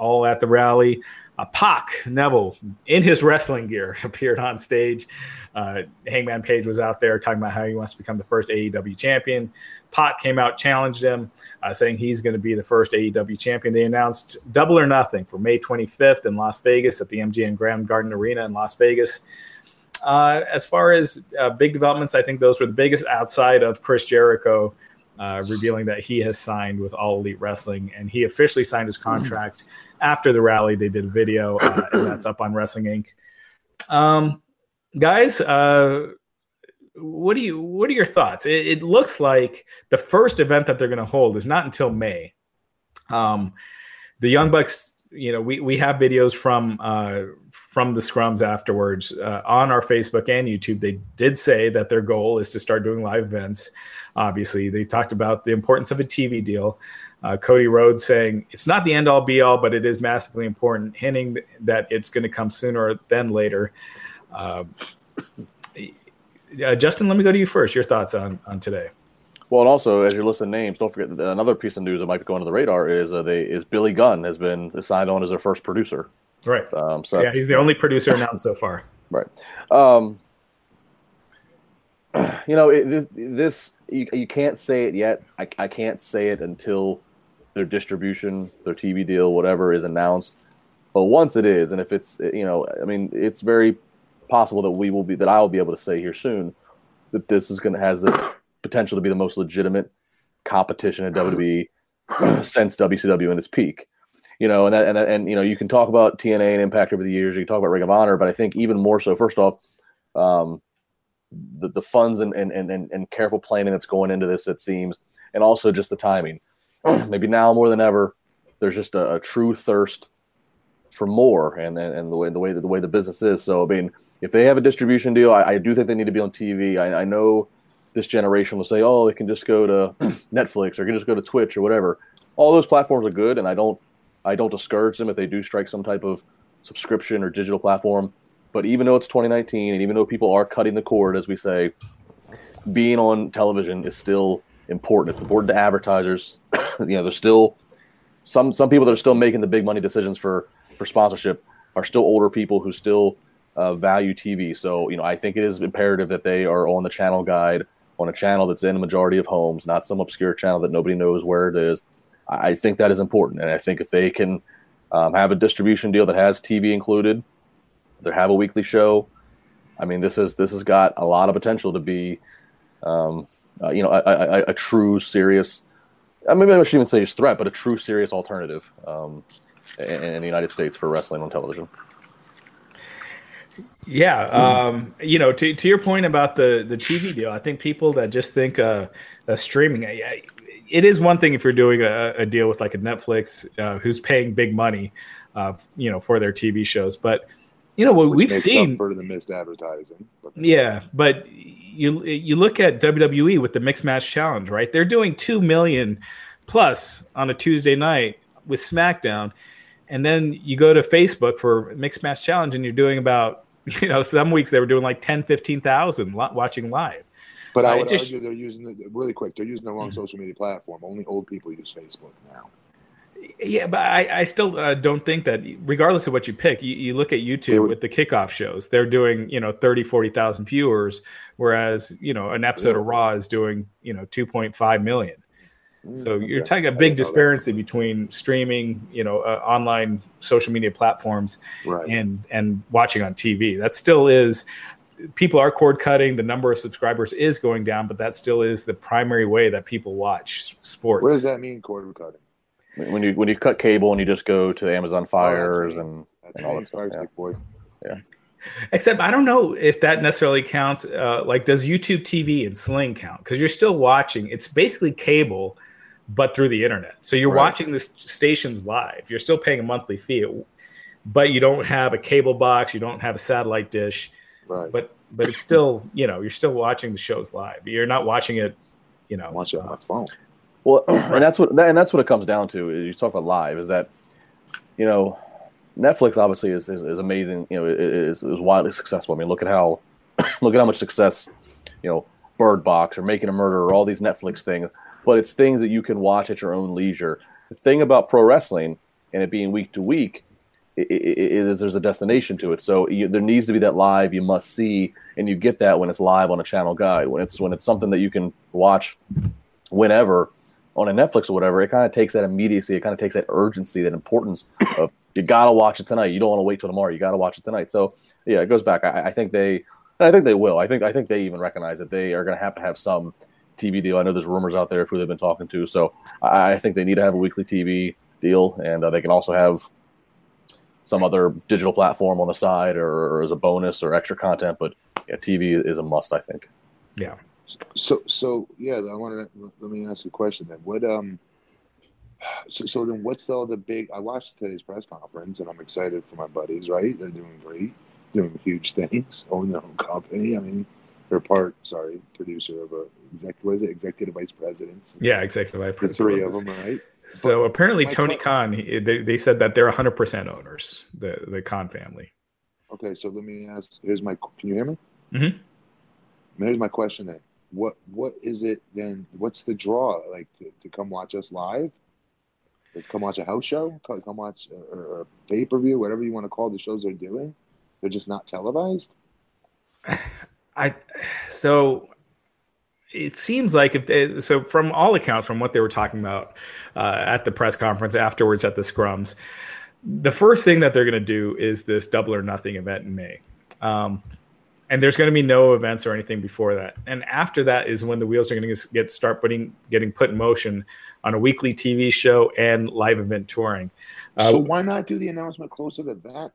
all at the rally. Uh, Pac Neville in his wrestling gear appeared on stage. Uh, Hangman Page was out there talking about how he wants to become the first AEW champion. Pac came out, challenged him, uh, saying he's going to be the first AEW champion. They announced Double or Nothing for May 25th in Las Vegas at the MGM Grand Garden Arena in Las Vegas. Uh, as far as uh, big developments, I think those were the biggest outside of Chris Jericho uh, revealing that he has signed with All Elite Wrestling and he officially signed his contract after the rally. They did a video uh, and that's up on Wrestling Inc. Um, guys, uh, what do you what are your thoughts? It, it looks like the first event that they're going to hold is not until May. Um, the Young Bucks, you know, we we have videos from uh, from the scrums afterwards uh, on our Facebook and YouTube. They did say that their goal is to start doing live events. Obviously, they talked about the importance of a TV deal. Uh, Cody Rhodes saying it's not the end all be all, but it is massively important, hinting that it's going to come sooner than later. Uh, uh, Justin, let me go to you first. Your thoughts on on today? Well, and also as you're listing names, don't forget that another piece of news that might be going to the radar is uh, they is Billy Gunn has been signed on as their first producer. Right. Um, so yeah, he's the only producer announced so far. Right. Um, you know, it, this, this you, you can't say it yet. I, I can't say it until their distribution, their TV deal, whatever is announced. But once it is, and if it's, you know, I mean, it's very possible that we will be, that I will be able to say here soon that this is going to has the potential to be the most legitimate competition in WWE since WCW in its peak. You know, and that, and and you know, you can talk about TNA and Impact over the years. You can talk about Ring of Honor, but I think even more so. First off, um, the the funds and, and and and careful planning that's going into this, it seems, and also just the timing. Maybe now more than ever, there's just a, a true thirst for more, and, and and the way the way the way the business is. So I mean, if they have a distribution deal, I, I do think they need to be on TV. I, I know this generation will say, oh, they can just go to Netflix or can just go to Twitch or whatever. All those platforms are good, and I don't I don't discourage them if they do strike some type of subscription or digital platform. But even though it's 2019, and even though people are cutting the cord, as we say, being on television is still important. It's important to advertisers. you know, there's still some some people that are still making the big money decisions for for sponsorship are still older people who still uh, value TV. So, you know, I think it is imperative that they are on the channel guide on a channel that's in a majority of homes, not some obscure channel that nobody knows where it is. I think that is important, and I think if they can um, have a distribution deal that has TV included, they have a weekly show. I mean, this is this has got a lot of potential to be, um, uh, you know, a, a, a, true serious. I mean, I shouldn't even say it's threat, but a true serious alternative um, in, in the United States for wrestling on television. Yeah, um, you know, to, to your point about the the TV deal, I think people that just think uh, uh streaming, it is one thing if you're doing a, a deal with like a Netflix uh, who's paying big money, uh, you know, for their TV shows, but you know what we've seen for the missed advertising. But yeah, but you you look at WWE with the mixed match challenge, right? They're doing two million plus on a Tuesday night with SmackDown, and then you go to Facebook for mixed match challenge, and you're doing about you know, some weeks they were doing like 10, 15,000 watching live. But I would just, argue they're using the, really quick. They're using the wrong mm-hmm. social media platform. Only old people use Facebook now. Yeah, but I, I still uh, don't think that, regardless of what you pick, you, you look at YouTube would, with the kickoff shows, they're doing, you know, 30, 40,000 viewers, whereas, you know, an episode yeah. of Raw is doing, you know, 2.5 million. So mm, you're talking a big disparity between streaming, you know, uh, online social media platforms right. and and watching on TV. That still is people are cord cutting. The number of subscribers is going down, but that still is the primary way that people watch sports. What does that mean, cord cutting? When you when you cut cable and you just go to Amazon oh, Fires oh, and, and all that stuff. Yeah. Boy. yeah. Except I don't know if that necessarily counts. Uh, like, does YouTube TV and Sling count? Because you're still watching. It's basically cable, but through the internet. So you're Right. watching the s- stations live. You're still paying a monthly fee, but you don't have a cable box. You don't have a satellite dish. Right. But but it's still you know you're still watching the shows live. You're not watching it. You know, watch it on my phone. Well, and that's what and that's what it comes down to. Is you talk about live is that, you know, Netflix obviously is is, is amazing. You know, is is widely successful. I mean, look at how look at how much success, you know, Bird Box or Making a Murder or all these Netflix things. But it's things that you can watch at your own leisure. The thing about pro wrestling and it being week to week is there's a destination to it. So you, there needs to be that live you must see, and you get that when it's live on a channel guide. When it's when it's something that you can watch whenever on a Netflix or whatever, it kind of takes that immediacy. It kind of takes that urgency, that importance of you got to watch it tonight. You don't want to wait till tomorrow. You got to watch it tonight. So yeah, it goes back. I, I think they, I think they will. I think I think they even recognize that they are to have to have some TV deal. I know there's rumors out there of who they've been talking to. So I, I think they need to have a weekly TV deal, and uh, they can also have some other digital platform on the side or, or as a bonus or extra content. But yeah, TV is a must. I think. yeah. So, so yeah, I want to let me ask a question then. What um, so so then what's all the other big? I watched today's press conference and I'm excited for my buddies. Right, they're doing great, doing huge things, own their own company. I mean, they're part, sorry, producer of a exec. What is it? Executive vice presidents. Yeah, executive vice the three of them, right? So apparently, Tony Khan, they, they said that they're 100% owners, the the Khan family. Okay, so let me ask. Here's my. Can you hear me? Mhm. Here's my question then. What what is it then? What's the draw? Like to, to come watch us live? To come watch a house show? Come, come watch a, or a pay per view? Whatever you want to call the shows they're doing. They're just not televised. I so it seems like if they, so from all accounts from what they were talking about uh, at the press conference afterwards at the scrums the first thing that they're going to do is this double or nothing event in may um, and there's going to be no events or anything before that and after that is when the wheels are going to get start putting getting put in motion on a weekly tv show and live event touring uh, so why not do the announcement closer to that?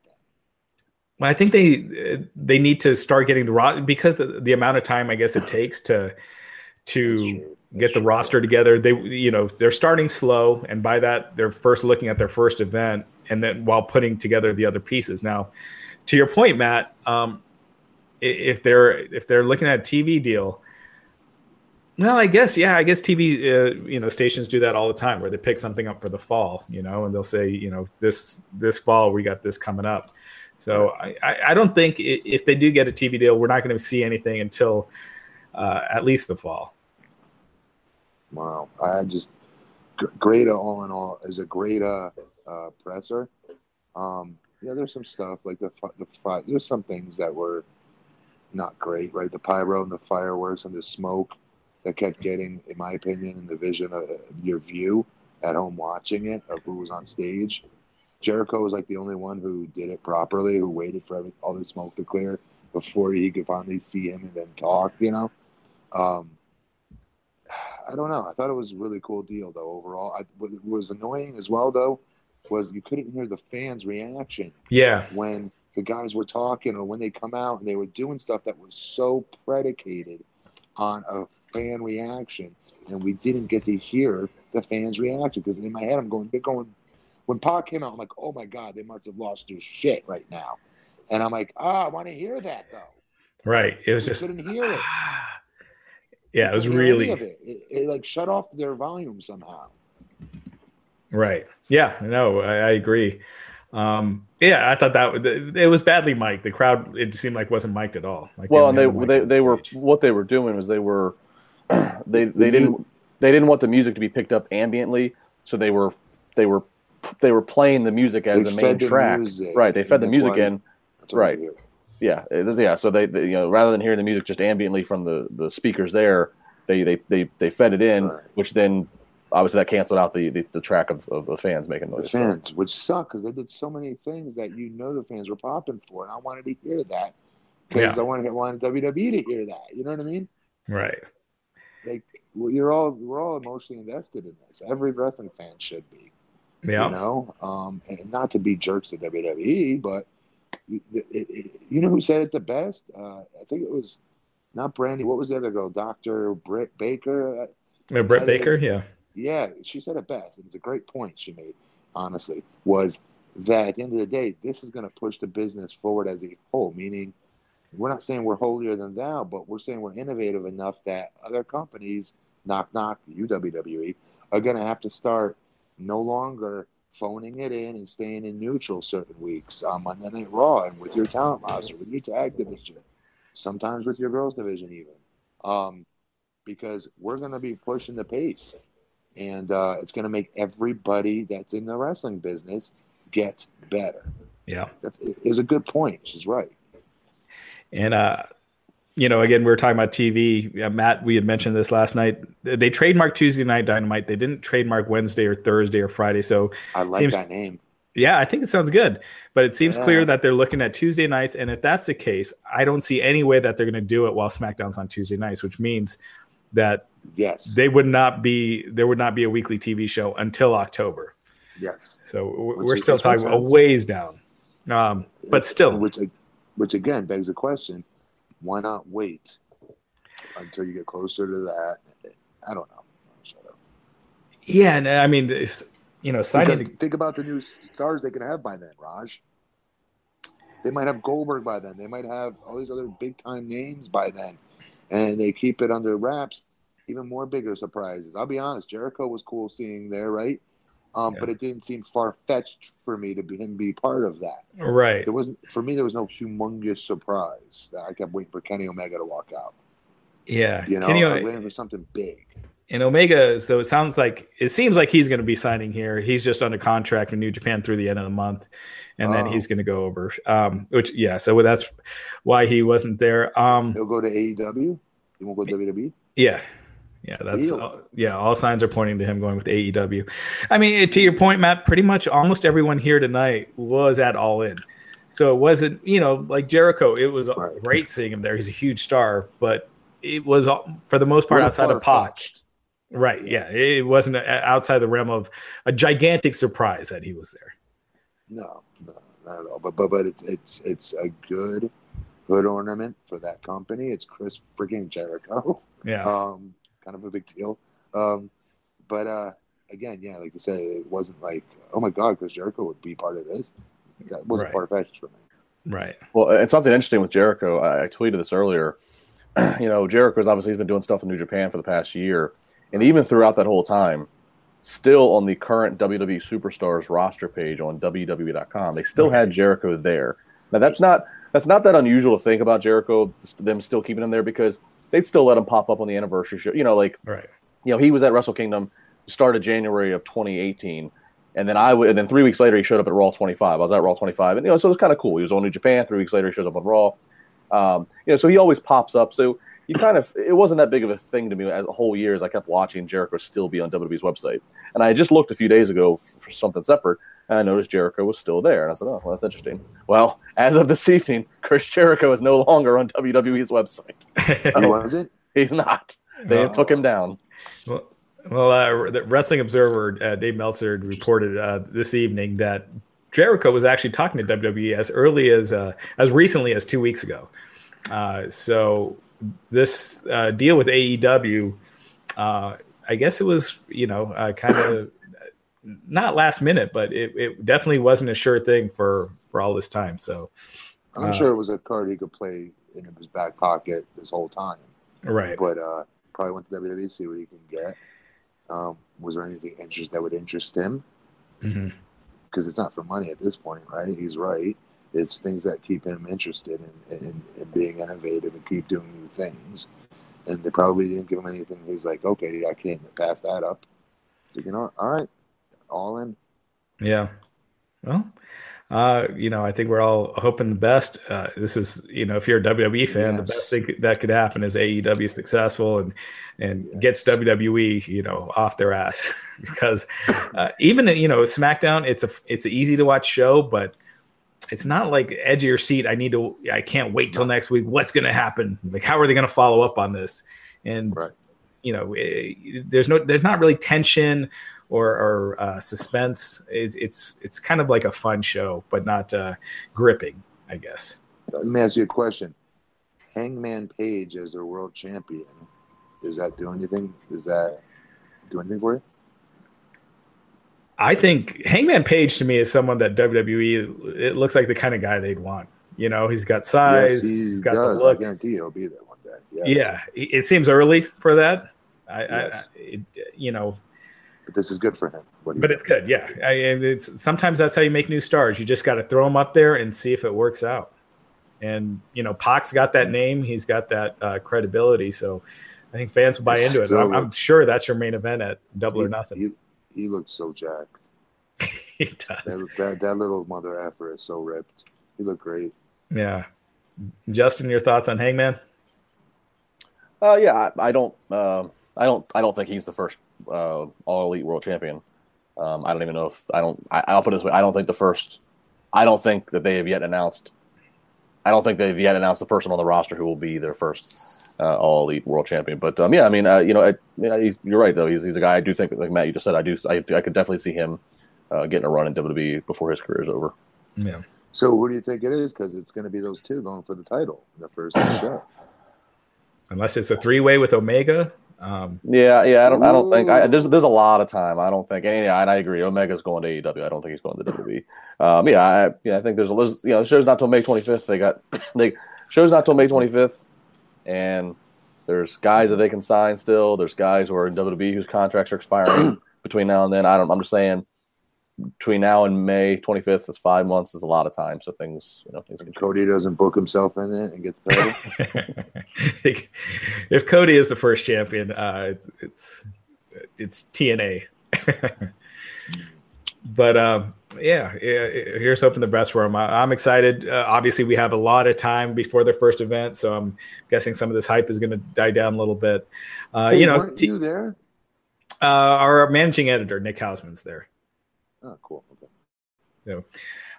Well, I think they they need to start getting the ro- because the, the amount of time I guess it takes to That's to get the true. roster together. They you know they're starting slow, and by that they're first looking at their first event, and then while putting together the other pieces. Now, to your point, Matt, um, if they're if they're looking at a TV deal. Well, I guess yeah. I guess TV, uh, you know, stations do that all the time, where they pick something up for the fall, you know, and they'll say, you know, this this fall we got this coming up. So I, I don't think if they do get a TV deal, we're not going to see anything until uh, at least the fall. Wow, I just gr- great. All in all, is a great uh, uh, presser. Um, yeah, there's some stuff like the the There's some things that were not great, right? The pyro and the fireworks and the smoke that kept getting, in my opinion, in the vision of uh, your view at home watching it of who was on stage. Jericho was like the only one who did it properly, who waited for every, all the smoke to clear before he could finally see him and then talk. You know. Um, I don't know. I thought it was a really cool deal, though. Overall, I, what was annoying as well, though, was you couldn't hear the fans' reaction Yeah, when the guys were talking or when they come out and they were doing stuff that was so predicated on a fan reaction, and we didn't get to hear the fans' reaction because in my head I'm going, they're going. When Pac came out, I'm like, oh my god, they must have lost their shit right now, and I'm like, ah, I want to hear that though. right. It was We just couldn't hear it. yeah, it was really it. It, it like shut off their volume somehow. right. Yeah, no, I, I agree. Um, yeah, I thought that it was badly mic'd. The crowd, it seemed like wasn't mic'd at all. Like Well, and they have a mic they, they were what they were doing was they were they they didn't they didn't want the music to be picked up ambiently, so they were they were they were playing the music as They the fed main the track. music, right, they fed the and that's music why- in. That's Right. Yeah, it is- yeah. So they, they you know rather than hearing the music just ambiently from the the speakers there, they they they, they fed it in, Right. which then obviously that canceled out the the, the track of, of the fans making The noise. So- fans, which suck because they did so many things that you know the fans were popping for, and I wanted to hear that because Yeah. I wanted, wanted WWE to hear that. You know what I mean? right. Like well, you're all we're all emotionally invested in this. Every wrestling fan should be. Yeah, You know, um, and not to be jerks to WWE, but it, it, you know who said it the best? Uh, I think it was not Brandi. What was the other girl? Doctor Britt Baker. Uh, Britt Baker, yeah. Yeah, she said it best, and it's a great point she made. Honestly, was that at the end of the day, this is going to push the business forward as a whole. Meaning, we're not saying we're holier than thou, but we're saying we're innovative enough that other companies, knock knock, UWWE, are going to have to start no longer phoning it in and staying in neutral certain weeks on Monday Night Raw and with your talent roster, with your tag division, sometimes with your girls division even, um, because we're going to be pushing the pace, and uh, it's going to make everybody that's in the wrestling business get better. Yeah, that's is a good point. She's right. And uh, you know, again, we were talking about TV. Matt, we had mentioned this last night. They trademarked Tuesday Night Dynamite. They didn't trademark Wednesday or Thursday or Friday. So I like seems, that name. Yeah, I think it sounds good. But it seems yeah. clear that they're looking at Tuesday nights. And if that's the case, I don't see any way that they're going to do it while SmackDown's on Tuesday nights, which means that yes, they would not be there would not be a weekly TV show until October. Yes. So we're still talking a ways down. Um, but still, which which again begs the question why not wait until you get closer to that? I don't know. Yeah, and I mean, you know, signing. Because think about the new stars they can have by then, Raj. They might have Goldberg by then. They might have all these other big time names by then, and they keep it under wraps. Even more bigger surprises. I'll be honest. Jericho was cool seeing there, right? Um, yeah. But it didn't seem far fetched for me to be him be part of that. Right. There wasn't for me. There was no humongous surprise. I kept waiting for Kenny Omega to walk out. Yeah, you know, Kenny, I was waiting for something big. And Omega, so it sounds like it seems like he's going to be signing here. He's just under contract with New Japan through the end of the month, and oh. then he's going to go over. Um, which yeah, so that's why he wasn't there. Um, He'll go to AEW. He won't go to WWE. Yeah, yeah, that's all, yeah. All signs are pointing to him going with AEW. I mean, to your point, Matt. Pretty much almost everyone here tonight was at All In, so it wasn't you know like Jericho. It was right. great seeing him there. He's a huge star, but it was for the most part outside of Pac. Right. Yeah. It wasn't outside the realm of a gigantic surprise that he was there. No, no, not at all. But but but it's it's it's a good good ornament for that company. It's Chris freaking Jericho. Yeah. Um, kind of a big deal. Um, but uh, again, yeah, like you said, it wasn't like, oh my God, Chris Jericho would be part of this. That wasn't right. of fetched for me. Right. Well, and something interesting with Jericho, I, I tweeted this earlier. you know, Jericho's obviously he's been doing stuff in New Japan for the past year, and even throughout that whole time, still on the current WWE Superstars roster page on WWE.com, they still had Jericho there. Now that's not that's not that unusual to think about Jericho, them still keeping him there because they'd still let him pop up on the anniversary show. You know, like right. You know, he was at Wrestle Kingdom started January of 2018, and then I w- and then three weeks later he showed up at Raw 25. I was at Raw 25, and you know, so it was kind of cool. He was on New Japan. Three weeks later he shows up on Raw. Um, you know, so he always pops up. So you kind of it wasn't that big of a thing to me as a whole year as I kept watching Jericho still be on WWE's website. And I just looked a few days ago for something separate, and I noticed Jericho was still there. And I said, "Oh, well, that's interesting." Well, as of this evening, Chris Jericho is no longer on WWE's website. oh, was it? He's not. They oh. took him down. Well, well uh, the Wrestling Observer, uh, Dave Meltzer reported uh, this evening that Jericho was actually talking to WWE as early as uh, as recently as two weeks ago. Uh, so this uh, deal with AEW, I guess it was you know kind of not last minute, but it, it definitely wasn't a sure thing for for all this time. So I'm sure it was a card he could play in his back pocket this whole time. Right. But uh, probably went to WWE to see what he can get. Um, was there anything interest that would interest him? Because mm-hmm. it's not for money at this point, right? He's right. It's things that keep him interested in, in, in being innovative and keep doing new things. And they probably didn't give him anything. He's like, okay, I can't pass that up. So, you know, all right, all in. Yeah. Well, uh, you know, I think we're all hoping the best. Uh, this is, you know, if you're a WWE fan, yes. the best thing that could happen is AEW successful and and yes. gets WWE, you know, off their ass because uh, even you know SmackDown, it's a it's an easy to watch show, but it's not like edge of your seat. I need to. I can't wait till next week. What's going to happen? Like, how are they going to follow up on this? And right. you know, it, eh, there's no, there's not really tension or, or uh, suspense. It, it's it's kind of like a fun show, but not uh, gripping. I guess. Let me ask you a question. Hangman Page as their world champion. Does that do anything? Does that do anything for you? I think Hangman Page to me is someone that WWE. It looks like the kind of guy they'd want. You know, he's got size. yes, he he's got does. the look. I guarantee he'll be there one day. Yes. Yeah, it seems early for that. I, Yes. I, it, you know, But this is good for him. But think? it's good. Yeah, I, and it's sometimes that's how you make new stars. You just got to throw them up there and see if it works out. And you know, Pac's got that name. He's got that uh, credibility. So I think fans will buy into it. I'm, I'm sure that's your main event at Double or Nothing. He, he looks so jacked. he does. That, that, that little mother effer is so ripped. He looked great. Yeah. Justin, your thoughts on Hangman? Uh, yeah, I, I don't, um I don't, I don't think he's the first uh, all elite world champion. Um, I don't even know if I don't. I, I'll put it this way: I don't think the first. I don't think that they have yet announced. I don't think they've yet announced the person on the roster who will be their first uh, all elite world champion. But um, yeah, I mean, uh, you know, I, yeah, he's, you're right though. He's, he's a guy I do think, like Matt, you just said, I do, I, I could definitely see him uh, getting a run in WWE before his career is over. Yeah. So who do you think it is? Because it's going to be those two going for the title in the first show. Unless it's a three way with Omega. Um, Yeah, yeah, I don't, I don't think I, there's there's a lot of time. I don't think, and yeah, and I agree. Omega's going to AEW. I don't think he's going to WWE. Um, yeah, I, yeah, I think there's a there's, you know, the show's not till May 25th. They got they show's not till May 25th, and there's guys that they can sign still. There's guys who are in WWE whose contracts are expiring between now and then. I don't. I'm just saying between now and May 25th, it's five months. Is a lot of time. So things, you know, things can Cody doesn't book himself in it and get the title. if Cody is the first champion, uh, it's, it's it's TNA. but um, yeah, yeah, here's hoping the best for him. I, I'm excited. Uh, obviously, we have a lot of time before their first event, so I'm guessing some of this hype is going to die down a little bit. Uh, Hey, you know, T- you there? uh, our managing editor Nick Hausman's there. Oh, cool. Okay. So,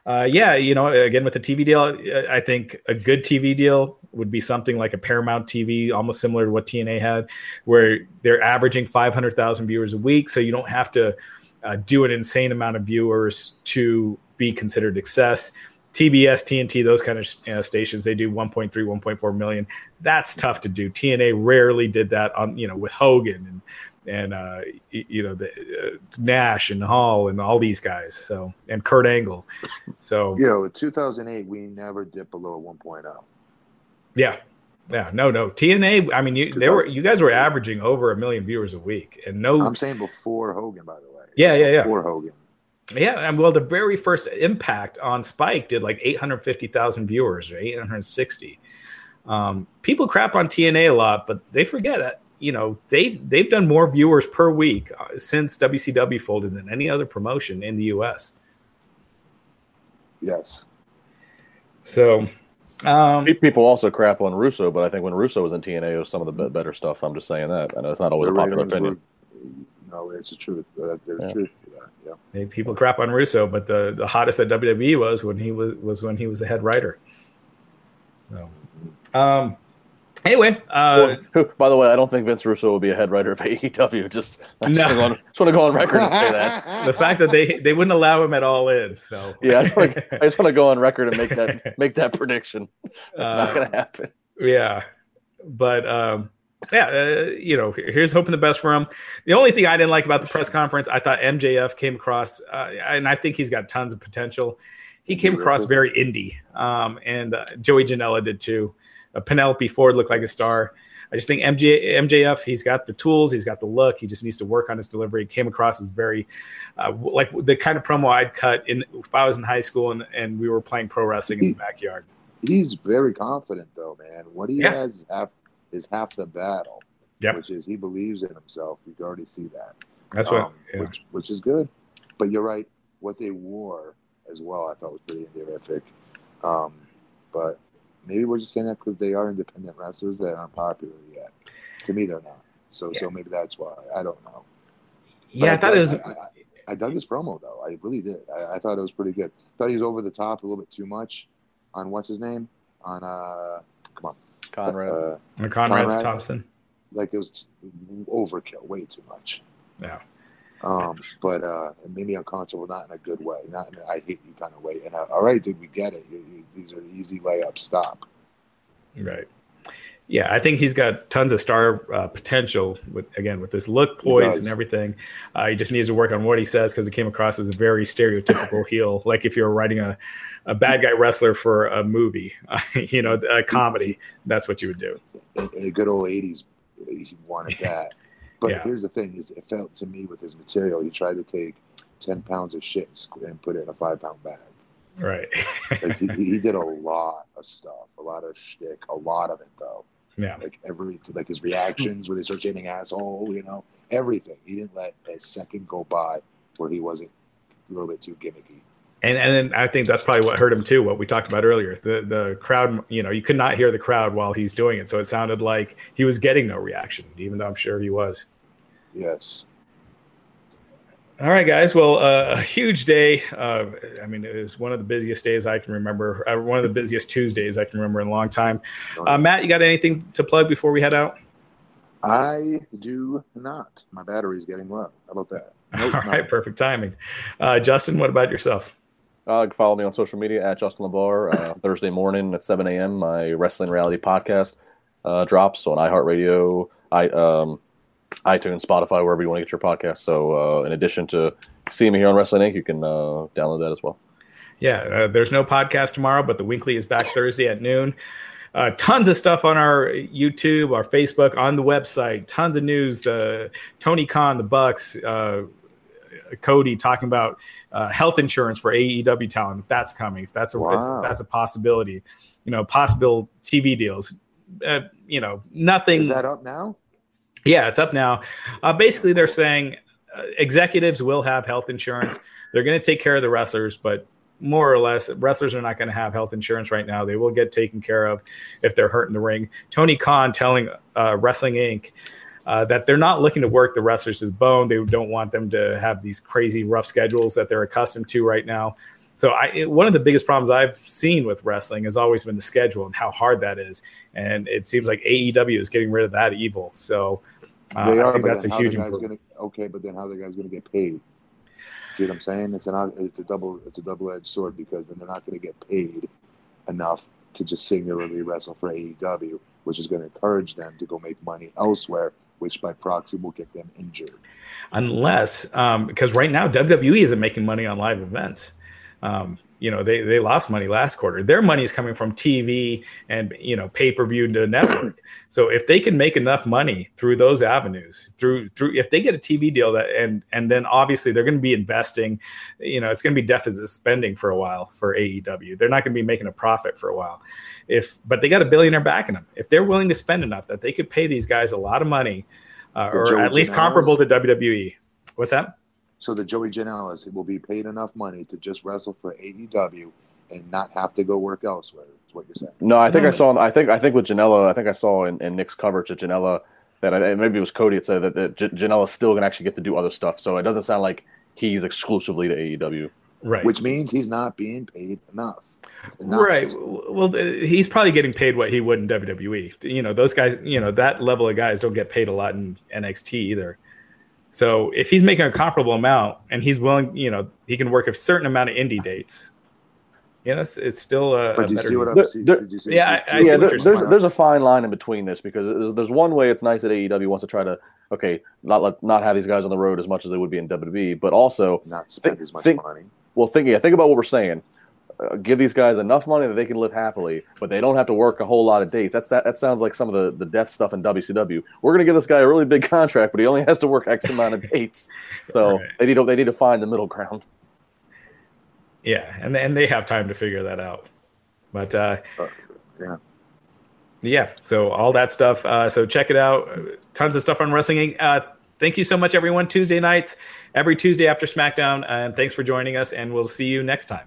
uh, yeah, you know, again with the TV deal, uh, I think a good TV deal would be something like a Paramount TV, almost similar to what TNA had, where they're averaging 500,000 viewers a week. So you don't have to uh, do an insane amount of viewers to be considered success. TBS, TNT, those kind of uh, stations, they do 1.3, 1.4 million. That's tough to do. TNA rarely did that on, you know, with Hogan and and uh, you know the uh, Nash and Hall and all these guys. So and Kurt Angle. So Yo, in 2008, we never dipped below 1.0. yeah, yeah, no, no TNA. I mean, you they were you guys were averaging over a million viewers a week, and no, I'm saying before Hogan, by the way. Yeah, yeah, yeah. Before Hogan. yeah, and well, the very first Impact on Spike did like eight hundred fifty thousand viewers, or eight hundred sixty. Um, people crap on TNA a lot, but they forget it. You know, they they've done more viewers per week uh, since WCW folded than any other promotion in the U.S. Yes. So, um, People also crap on Russo, but I think when Russo was in TNA, it was some of the better stuff. I'm just saying that. I know it's not always a popular opinion. were- no, it's the truth. Uh, there's Yeah. truth to that. Yeah. Hey, people crap on Russo, but the, the hottest that WWE was when he was was when he was the head writer. So, um, anyway, uh, Who- by the way, I don't think Vince Russo will be a head writer of AEW. Just, I just, No. want, to go on, just want to go on record and say that. the fact that they they wouldn't allow him at all in. So Yeah, I just, want to, just want to go on record and make that make that prediction. That's Uh, not going to happen. yeah, but um, yeah, uh, you know, here's hoping the best for him. The only thing I didn't like about the press conference, I thought MJF came across, uh, and I think he's got tons of potential. He came across very indie, um, and uh, Joey Janela did too. Uh, Penelope Ford looked like a star. I just think MJ, MJF, he's got the tools, he's got the look. He just needs to work on his delivery. He came across as very, uh, like the kind of promo I'd cut in if I was in high school and, and we were playing pro wrestling in the backyard. He's very confident, though, man. What he Yeah. has half is half the battle. Yep. Which is he believes in himself. You can already see that. That's what. Um, yeah. which, which is good. But you're right. What they wore as well, I thought was pretty terrific. Um, but maybe we're just saying that because they are independent wrestlers that aren't popular yet. To me, they're not. So, so maybe that's why. I don't know. But Yeah, I thought it was. I, I, I dug his promo though. I really did. I, I thought it was pretty good. Thought he was over the top a little bit too much on what's his name on uh come on Conrad. uh, Conrad, Conrad. Thompson. like it was overkill, way too much. Yeah. Um, but uh, it made me uncomfortable, not in a good way, not in a I hate you kind of way. And uh, all right, dude, we get it. You, you, these are easy layups. Stop. Right. Yeah, I think he's got tons of star uh, potential with again with this look, poise, and everything. Uh, he just needs to work on what he says because he came across as a very stereotypical heel. Like if you're writing a, a bad guy wrestler for a movie, uh, you know, a comedy, that's what you would do. A, a good old '80s, he wanted that. But yeah. here's the thing: is it felt to me with his material, he tried to take ten pounds of shit and put it in a five pound bag. Right. like he, he did a lot of stuff, a lot of shtick, a lot of it though. Yeah. Like every like his reactions where they start chanting asshole, you know, everything. He didn't let a second go by where he wasn't a little bit too gimmicky. And and then I think that's probably what hurt him too. What we talked about earlier, the the crowd. You know, you could not hear the crowd while he's doing it, so it sounded like he was getting no reaction, even though I'm sure he was. Yes. All right, guys. Well, uh, a huge day. Uh, I mean, it was one of the busiest days I can remember. Uh, one of the busiest Tuesdays I can remember in a long time. Uh, Matt, you got anything to plug before we head out? I do not. My battery's getting low. How about that? Nope, All right, perfect timing. Uh, Justin, what about yourself? Uh, follow me on social media at Justin LaBar. Uh, Thursday morning at 7 a.m. My wrestling reality podcast uh, drops on iHeartRadio. I um, iTunes, Spotify, wherever you want to get your podcast. So, uh, in addition to seeing me here on Wrestling Inc., you can uh, download that as well. Yeah, uh, there's no podcast tomorrow, but the weekly is back Thursday at noon. Uh, tons of stuff on our YouTube, our Facebook, on the website. Tons of news. The Tony Khan, the Bucks, uh, Cody talking about uh, health insurance for AEW talent. If that's coming, if that's a wow. if that's a possibility, you know, possible TV deals. you know, nothing. Is that up now? Yeah, it's up now. Uh, basically, they're saying uh, executives will have health insurance. They're going to take care of the wrestlers, but more or less, wrestlers are not going to have health insurance right now. They will get taken care of if they're hurt in the ring. Tony Khan telling uh, Wrestling Inc. Uh, that they're not looking to work the wrestlers to the bone. They don't want them to have these crazy rough schedules that they're accustomed to right now. So I, it, one of the biggest problems I've seen with wrestling has always been the schedule and how hard that is. And it seems like AEW is getting rid of that evil. So uh, they are, I think that's a huge improvement. Gonna, okay, but then how are the guy's going to get paid? See what I'm saying? It's an it's a double it's a double edged sword because then they're not going to get paid enough to just singularly wrestle for AEW, which is going to encourage them to go make money elsewhere, which by proxy will get them injured. Unless, um, because right now WWE isn't making money on live events. Um, you know they they lost money last quarter. Their money is coming from tv and you know pay-per-view to network. So if they can make enough money through those avenues through through if they get a tv deal that and and then obviously they're going to be investing you know it's going to be deficit spending for a while for aew they're not going to be making a profit for a while. If but they got a billionaire backing them. If they're willing to spend enough that they could pay these guys a lot of money uh, or at least comparable to wwe what's that so that Joey Janela will be paid enough money to just wrestle for AEW and not have to go work elsewhere. Is what you're saying? No, I think I saw. I think I think with Janela, I think I saw in, in Nick's coverage at Janela that I, maybe it was Cody that said that, that Janela's still gonna actually get to do other stuff. So it doesn't sound like he's exclusively to AEW. Right. Which means he's not being paid enough. enough. Right. Well, he's probably getting paid what he would in WWE. You know, those guys. You know, that level of guys don't get paid a lot in NXT either. So if he's making a comparable amount and he's willing, you know, he can work a certain amount of indie dates. You know, it's, it's still a. But do you see what I'm saying? Yeah, I, I yeah. There, there's there's a fine line in between this because there's, there's one way it's nice that AEW wants to try to okay not let not have these guys on the road as much as they would be in WWE, but also not spend th- as much think, money. Well, think yeah, think about what we're saying give these guys enough money that they can live happily, but they don't have to work a whole lot of dates. That's that. That sounds like some of the, the death stuff in WCW. We're going to give this guy a really big contract, but he only has to work X amount of dates. So right. they need to they need to find the middle ground. Yeah, and and they have time to figure that out. But uh, uh, yeah, yeah. So all that stuff. Uh, so check it out. Tons of stuff on wrestling. Uh, thank you so much, everyone. Tuesday nights, every Tuesday after SmackDown, and thanks for joining us. And we'll see you next time.